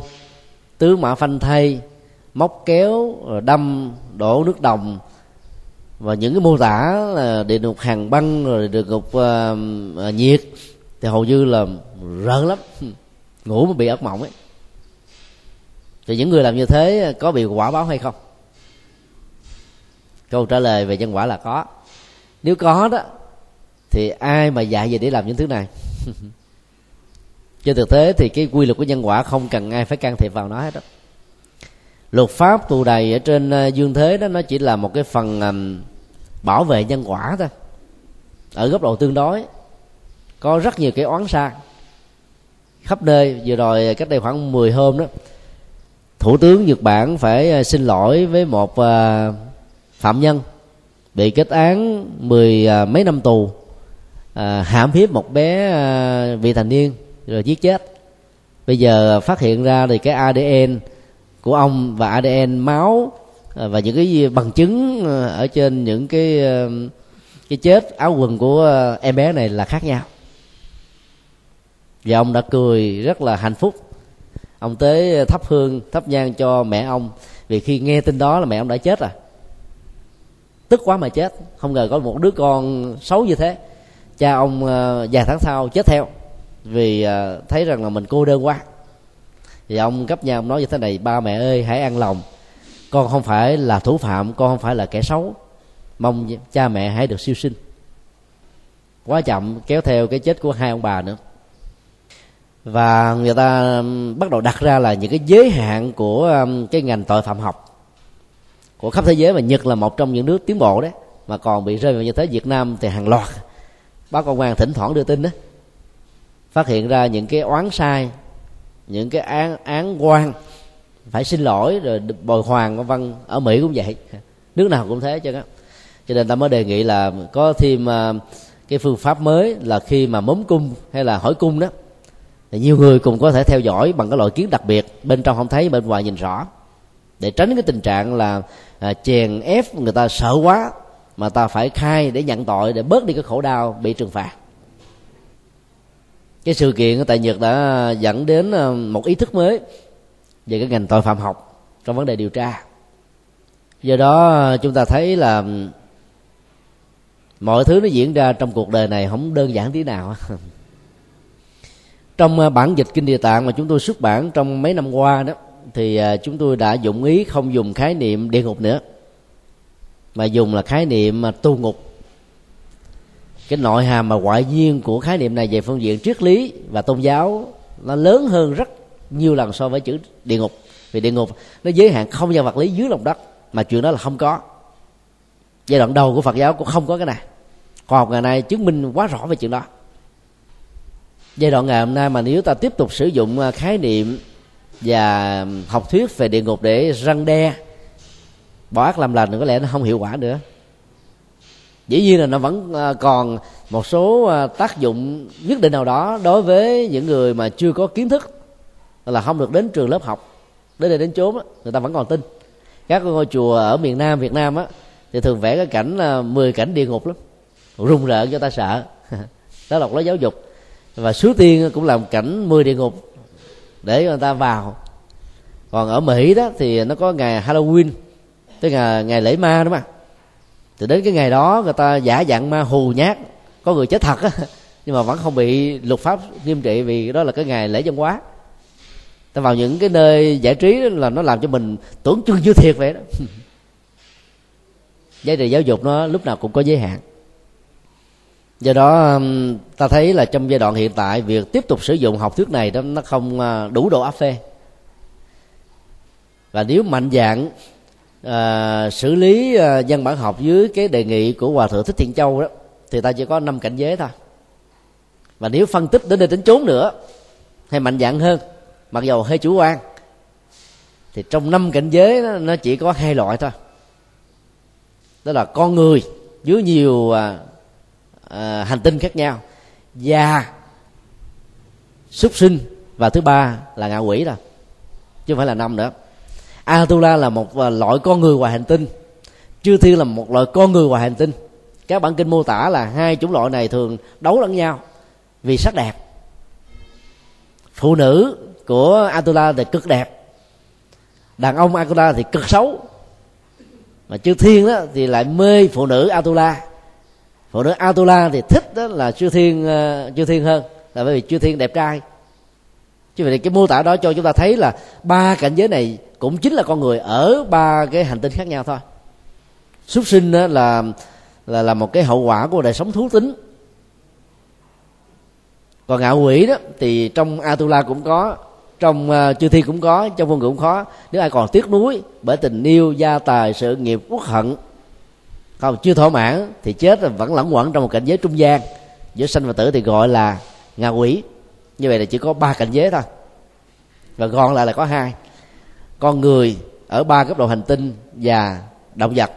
tứ mã phanh thay móc kéo đâm đổ nước đồng. Và những cái mô tả là địa ngục hàng băng rồi địa ngục uh, nhiệt thì hầu như là rợn lắm. *laughs* Ngủ mà bị ác mộng ấy. Thì những người làm như thế ờ, có bị quả báo hay không? Câu trả lời về nhân quả là có. Nếu có đó thì ai mà dạy về để làm những thứ này? *laughs* Trên thực tế thì cái quy luật của nhân quả không cần ai phải can thiệp vào nó hết đó luật pháp tù đầy ở trên ờ, dương thế đó nó chỉ là một cái phần bảo vệ nhân quả thôi. Ở góc độ tương đối có rất nhiều cái oán xa. khắp nơi vừa rồi cách đây khoảng 10 hôm đó thủ tướng nhật bản phải ờ, xin lỗi với một uh, phạm nhân bị kết án mười mấy năm tù à, hãm hiếp một bé à, vị thành niên rồi giết chết. Bây giờ phát hiện ra thì cái adn của ông và adn máu à, và những cái bằng chứng à, ở trên những cái à, cái chết áo quần của em bé này là khác nhau. Và ông đã cười rất là hạnh phúc. Ông tới thắp hương thắp nhang cho mẹ ông vì khi nghe tin đó là mẹ ông đã chết rồi. Tức quá mà chết không ngờ có một đứa con xấu như thế cha ông ờ, vài tháng sau chết theo vì ờ, thấy rằng là mình cô đơn quá. Thì ông cấp nhà ông nói như thế này, ba mẹ ơi, hãy an lòng. Con không phải là thủ phạm, con không phải là kẻ xấu. Mong cha mẹ hãy được siêu sinh. Quá chậm, kéo theo cái chết của hai ông bà nữa. Và người ta bắt đầu đặt ra là những cái giới hạn của cái ngành tội phạm học của khắp thế giới, mà nhật là một trong những nước tiến bộ đấy, mà còn bị rơi vào như thế việt nam thì hàng loạt báo công an thỉnh thoảng đưa tin đó. Phát hiện ra những cái oán sai những cái án án quan phải xin lỗi rồi bồi hoàn vân vân. Ở mỹ cũng vậy. Nước nào cũng thế chứ đó cho nên ta mới đề nghị là có thêm à, cái phương pháp mới là khi mà mống cung hay là hỏi cung đó thì nhiều người cùng có thể theo dõi bằng cái loại kiến đặc biệt. Bên trong không thấy bên ngoài nhìn rõ. Để tránh cái tình trạng là à, chèn ép người ta sợ quá mà ta phải khai để nhận tội, để bớt đi cái khổ đau bị trừng phạt. Cái sự kiện tại nhật đã dẫn đến ờ, một ý thức mới về cái ngành tội phạm học trong vấn đề điều tra. Do đó ờ, chúng ta thấy là mọi thứ nó diễn ra trong cuộc đời này không đơn giản tí nào *laughs* trong ờ, bản dịch kinh địa tạng mà chúng tôi xuất bản trong mấy năm qua đó, thì chúng tôi đã dụng ý không dùng khái niệm địa ngục nữa mà dùng là khái niệm à, tu ngục. Cái nội hàm mà ngoại nhiên của khái niệm này về phương diện triết lý và tôn giáo, nó lớn hơn rất nhiều lần so với chữ địa ngục. Vì địa ngục, nó giới hạn không gian vật lý dưới lòng đất, mà chuyện đó là không có. Giai đoạn đầu của phật giáo cũng không có cái này. Khoa học ngày nay chứng minh quá rõ về chuyện đó. Giai đoạn ngày hôm nay mà nếu ta tiếp tục sử dụng à, khái niệm và học thuyết về địa ngục để răng đe bỏ ác làm lành thì có lẽ nó không hiệu quả nữa. Dĩ nhiên là nó vẫn à, còn một số à, tác dụng nhất định nào đó đối với những người mà chưa có kiến thức là không được đến trường lớp học. Đến đây đến chốn người ta vẫn còn tin. Các ngôi chùa ở miền nam, việt nam á, thì thường vẽ cái cảnh là 10 cảnh địa ngục lắm. Rung rợn cho ta sợ. *laughs* Đó là một lối giáo dục. Và sứ tiên cũng làm cảnh 10 địa ngục để người ta vào. Còn ở mỹ đó thì nó có ngày halloween tức là ngày lễ ma đúng không thì đến cái ngày đó, người ta giả dạng ma hù nhát. Có người chết thật á. *laughs* Nhưng mà vẫn không bị luật pháp nghiêm trị vì đó là cái ngày lễ văn hóa. Ta vào những cái nơi giải trí là nó làm cho mình tưởng chừng như thiệt vậy đó. *laughs* Giá trị giáo dục nó lúc nào cũng có giới hạn. Do đó um, ta thấy là trong giai đoạn hiện tại, việc tiếp tục sử dụng học thuyết này đó, nó không à, đủ độ áp phê. Và nếu mạnh dạng à, xử lý à, văn bản học dưới cái đề nghị của hòa thượng thích thiện châu đó thì ta chỉ có năm cảnh giới thôi. Và nếu phân tích đến đây đến chốn nữa hay mạnh dạng hơn. Mặc dầu hơi chủ quan thì trong năm cảnh giới đó, nó chỉ có hai loại thôi. Đó là con người dưới nhiều à, à, hành tinh khác nhau và súc sinh và thứ ba là ngạ quỷ thôi chứ không phải là năm nữa. Atula à, là một loại con người ngoài hành tinh. Chư thiên là một loại con người ngoài hành tinh. Các bản kinh mô tả là hai chủng loại này thường đấu lẫn nhau vì sắc đẹp. Phụ nữ của Atula thì cực đẹp đàn ông Atula thì cực xấu. Mà chư thiên đó thì lại mê phụ nữ Atula phụ nữ Atula thì thích đó là chư thiên uh, à, chư thiên hơn là bởi vì chư thiên đẹp trai. Chứ vậy cái mô tả đó cho chúng ta thấy là ba cảnh giới này cũng chính là con người ở ba cái hành tinh khác nhau thôi. Súc sinh là là là một cái hậu quả của đời sống thú tính. Còn ngạo quỷ đó thì trong atula cũng có trong uh, chư thi cũng có trong phong cũng khó. Nếu ai còn tiếc nuối bởi tình yêu gia tài sự nghiệp quốc hận không chưa thỏa mãn thì chết là vẫn lẫn quẩn trong một cảnh giới trung gian. Giữa sanh và tử thì gọi là ngạ quỷ. Như vậy là chỉ có ba cảnh giới thôi. Và gọn lại là có hai con người ở ba cấp độ hành tinh và động vật.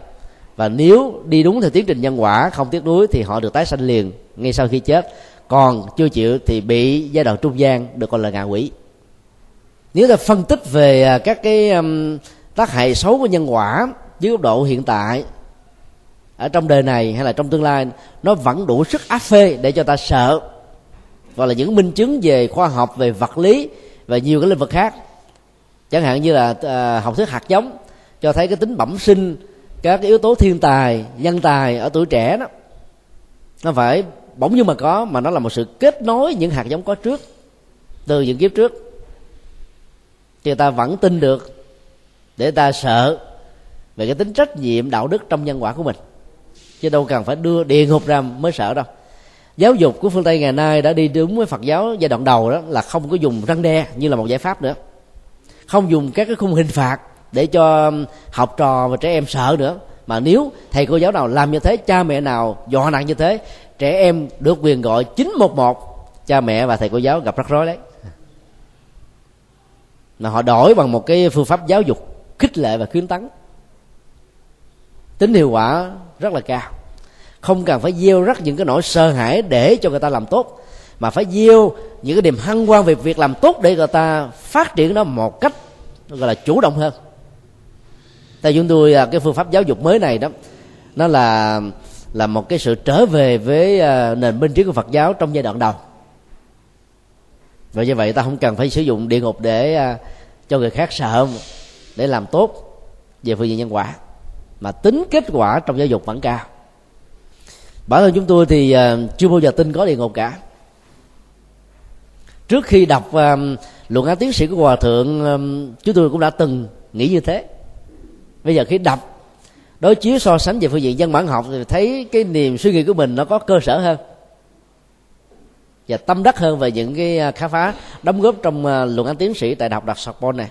Và nếu đi đúng theo tiến trình nhân quả không tiếc nuối thì họ được tái sanh liền ngay sau khi chết. Còn chưa chịu thì bị giai đoạn trung gian được gọi là ngạ quỷ. Nếu ta phân tích về à, các cái um, tác hại xấu của nhân quả dưới góc độ hiện tại ở trong đời này hay là trong tương lai nó vẫn đủ sức áp phê để cho ta sợ. Và là những minh chứng về khoa học về vật lý và nhiều cái lĩnh vực khác chẳng hạn như là ờ, học thuyết hạt giống cho thấy cái tính bẩm sinh, các cái yếu tố thiên tài, nhân tài ở tuổi trẻ đó. Nó phải bỗng nhiên mà có, mà nó là một sự kết nối những hạt giống có trước, từ những kiếp trước. Thì ta vẫn tin được, để ta sợ về cái tính trách nhiệm, đạo đức trong nhân quả của mình. Chứ đâu cần phải đưa địa ngục ra mới sợ đâu. Giáo dục của phương tây ngày nay đã đi đúng với phật giáo giai đoạn đầu đó là không có dùng răng đe như là một giải pháp nữa không dùng các cái khung hình phạt để cho um, học trò và trẻ em sợ nữa. Mà nếu thầy cô giáo nào làm như thế, cha mẹ nào dọa nặng như thế, trẻ em được quyền gọi 911 cha mẹ và thầy cô giáo gặp rắc rối đấy. Mà họ đổi bằng một cái phương pháp giáo dục khích lệ và khuyến tấn. Tính hiệu quả rất là cao. Không cần phải gieo rắc những cái nỗi sợ hãi để cho người ta làm tốt mà phải gieo những cái niềm hăng quan về việc làm tốt để người ta phát triển nó một cách, gọi là, chủ động hơn. Tại chúng tôi à, cái phương pháp giáo dục mới này đó, nó là là một cái sự trở về với à, nền minh triết của Phật giáo trong giai đoạn đầu. Và như vậy ta không cần phải sử dụng địa ngục để à, cho người khác sợ để làm tốt về phương diện nhân quả, mà tính kết quả trong giáo dục vẫn cao. Bản thân chúng tôi thì chưa bao giờ tin có địa ngục cả trước khi đọc um, luận án tiến sĩ của hòa thượng um, chúng tôi cũng đã từng nghĩ như thế. Bây giờ khi đọc, đối chiếu so sánh về phương diện văn bản học thì thấy cái niềm suy nghĩ của mình nó có cơ sở hơn và tâm đắc hơn về những cái à, khám phá đóng góp trong à, luận án tiến sĩ tại đại học đặc Sorbonne này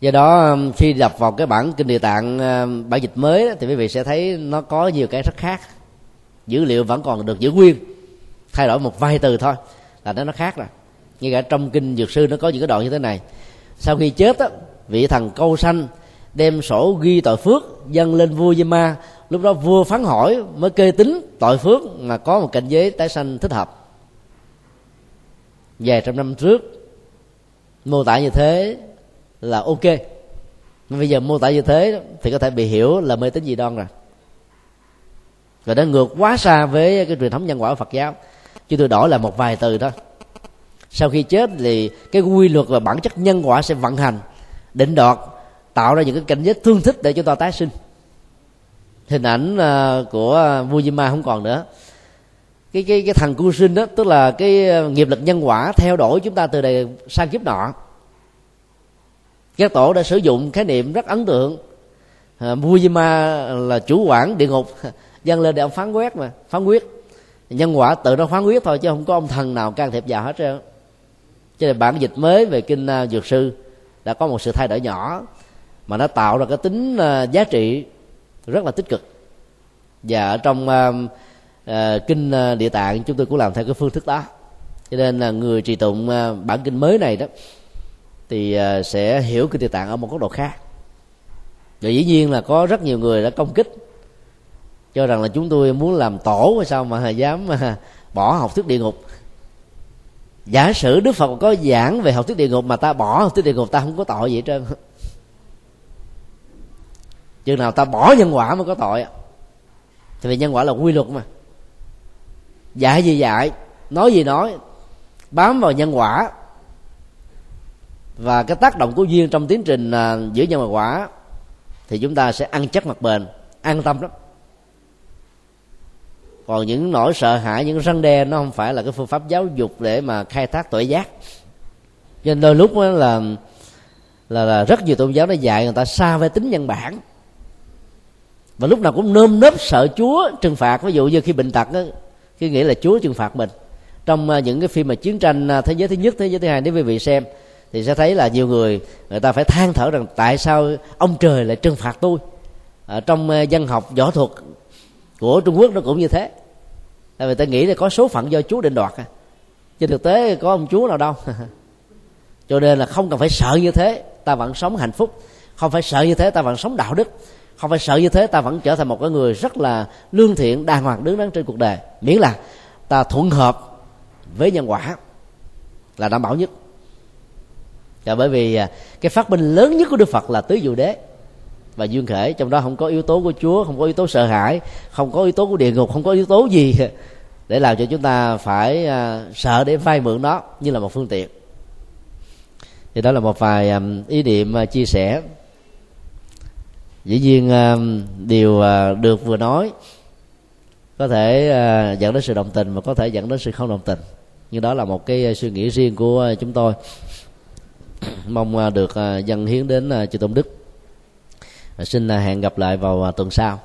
do đó um, khi đọc vào cái bản kinh địa tạng à, bản dịch mới thì quý vị sẽ thấy nó có nhiều cái rất khác. Dữ liệu vẫn còn được giữ nguyên, thay đổi một vài từ thôi là nó nó khác rồi như cả trong kinh dược sư nó có những cái đoạn như thế này. Sau khi chết á, vị thần câu sanh đem sổ ghi tội phước dâng lên vua Di Ma. Lúc đó vua phán hỏi mới kê tính tội phước mà có một cảnh giới tái sanh thích hợp. Vài trăm năm trước, mô tả như thế là ok. Nhưng bây giờ mô tả như thế thì có thể bị hiểu là mê tín dị đoan rồi. Rồi nó ngược quá xa với cái truyền thống nhân quả của Phật giáo chứ tôi đổi là một vài từ thôi sau khi chết thì cái quy luật và bản chất nhân quả sẽ vận hành, định đoạt, tạo ra những cái cảnh giới thương thích để chúng ta tái sinh. Hình ảnh à, của vua Di không còn nữa. Cái cái cái thằng cu sinh đó, tức là cái à, nghiệp lực nhân quả theo đuổi chúng ta từ đây sang kiếp nọ. Các tổ đã sử dụng khái niệm rất ấn tượng. À, vua Di là chủ quản địa ngục *laughs* dâng lên để ông phán quyết mà, phán quyết nhân quả tự nó phán quyết thôi chứ không có ông thần nào can thiệp vào hết trơn. Cho nên bản dịch mới về kinh à, dược sư đã có một sự thay đổi nhỏ mà nó tạo ra cái tính à, giá trị rất là tích cực. Và ở trong uh, uh, kinh địa tạng chúng tôi cũng làm theo cái phương thức đó. Cho nên là người trì tụng bản kinh mới này đó thì sẽ hiểu kinh địa tạng ở một góc độ khác. Và dĩ nhiên là có rất nhiều người đã công kích cho rằng là chúng tôi muốn làm tổ hay sao mà dám à, bỏ học thuyết địa ngục. Giả sử đức phật có giảng về học thuyết địa ngục mà ta bỏ học thuyết địa ngục, ta không có tội gì hết trơn. Chừng nào ta bỏ nhân quả mới có tội thì vì nhân quả là quy luật mà. Dạy gì dạy, nói gì nói, bám vào nhân quả. Và cái tác động của duyên trong tiến trình à, giữa nhân và quả, thì chúng ta sẽ ăn chắc mặt bền, an tâm lắm còn những nỗi sợ hãi những răng đe nó không phải là cái phương pháp giáo dục để mà khai thác tội giác cho nên đôi lúc đó là là, là rất nhiều tôn giáo nó dạy người ta xa về tính nhân bản. Và lúc nào cũng nơm nớp sợ chúa trừng phạt. Ví dụ như khi bệnh tật đó, khi nghĩ là chúa trừng phạt mình. Trong à, những cái phim mà chiến tranh à, thế giới thứ nhất thế giới thứ hai nếu quý vị xem thì sẽ thấy là nhiều người người ta phải than thở rằng tại sao ông trời lại trừng phạt tôi? Ở trong à, dân học võ thuật của trung quốc nó cũng như thế. Tại vì ta nghĩ là có số phận do chúa định đoạt à. trên thực tế có ông chúa nào đâu. *laughs* Cho nên là không cần phải sợ như thế, ta vẫn sống hạnh phúc. Không phải sợ như thế, ta vẫn sống đạo đức. Không phải sợ như thế, ta vẫn trở thành một cái người rất là lương thiện, đàng hoàng, đứng đắn trên cuộc đời. Miễn là ta thuận hợp với nhân quả là đảm bảo nhất. Và bởi vì à, cái phát minh lớn nhất của đức phật là tứ diệu đế và duyên khể, trong đó không có yếu tố của chúa, không có yếu tố sợ hãi, không có yếu tố của địa ngục, không có yếu tố gì *laughs* để làm cho chúng ta phải à, sợ để vay mượn nó như là một phương tiện. Thì đó là một vài à, ý niệm à, chia sẻ. Dĩ nhiên điều được vừa nói có thể dẫn đến sự đồng tình và có thể dẫn đến sự không đồng tình. Nhưng đó là một cái suy nghĩ riêng của chúng tôi. *coughs* Mong được dâng hiến đến chư tôn đức xin à, hẹn gặp lại vào à, tuần sau.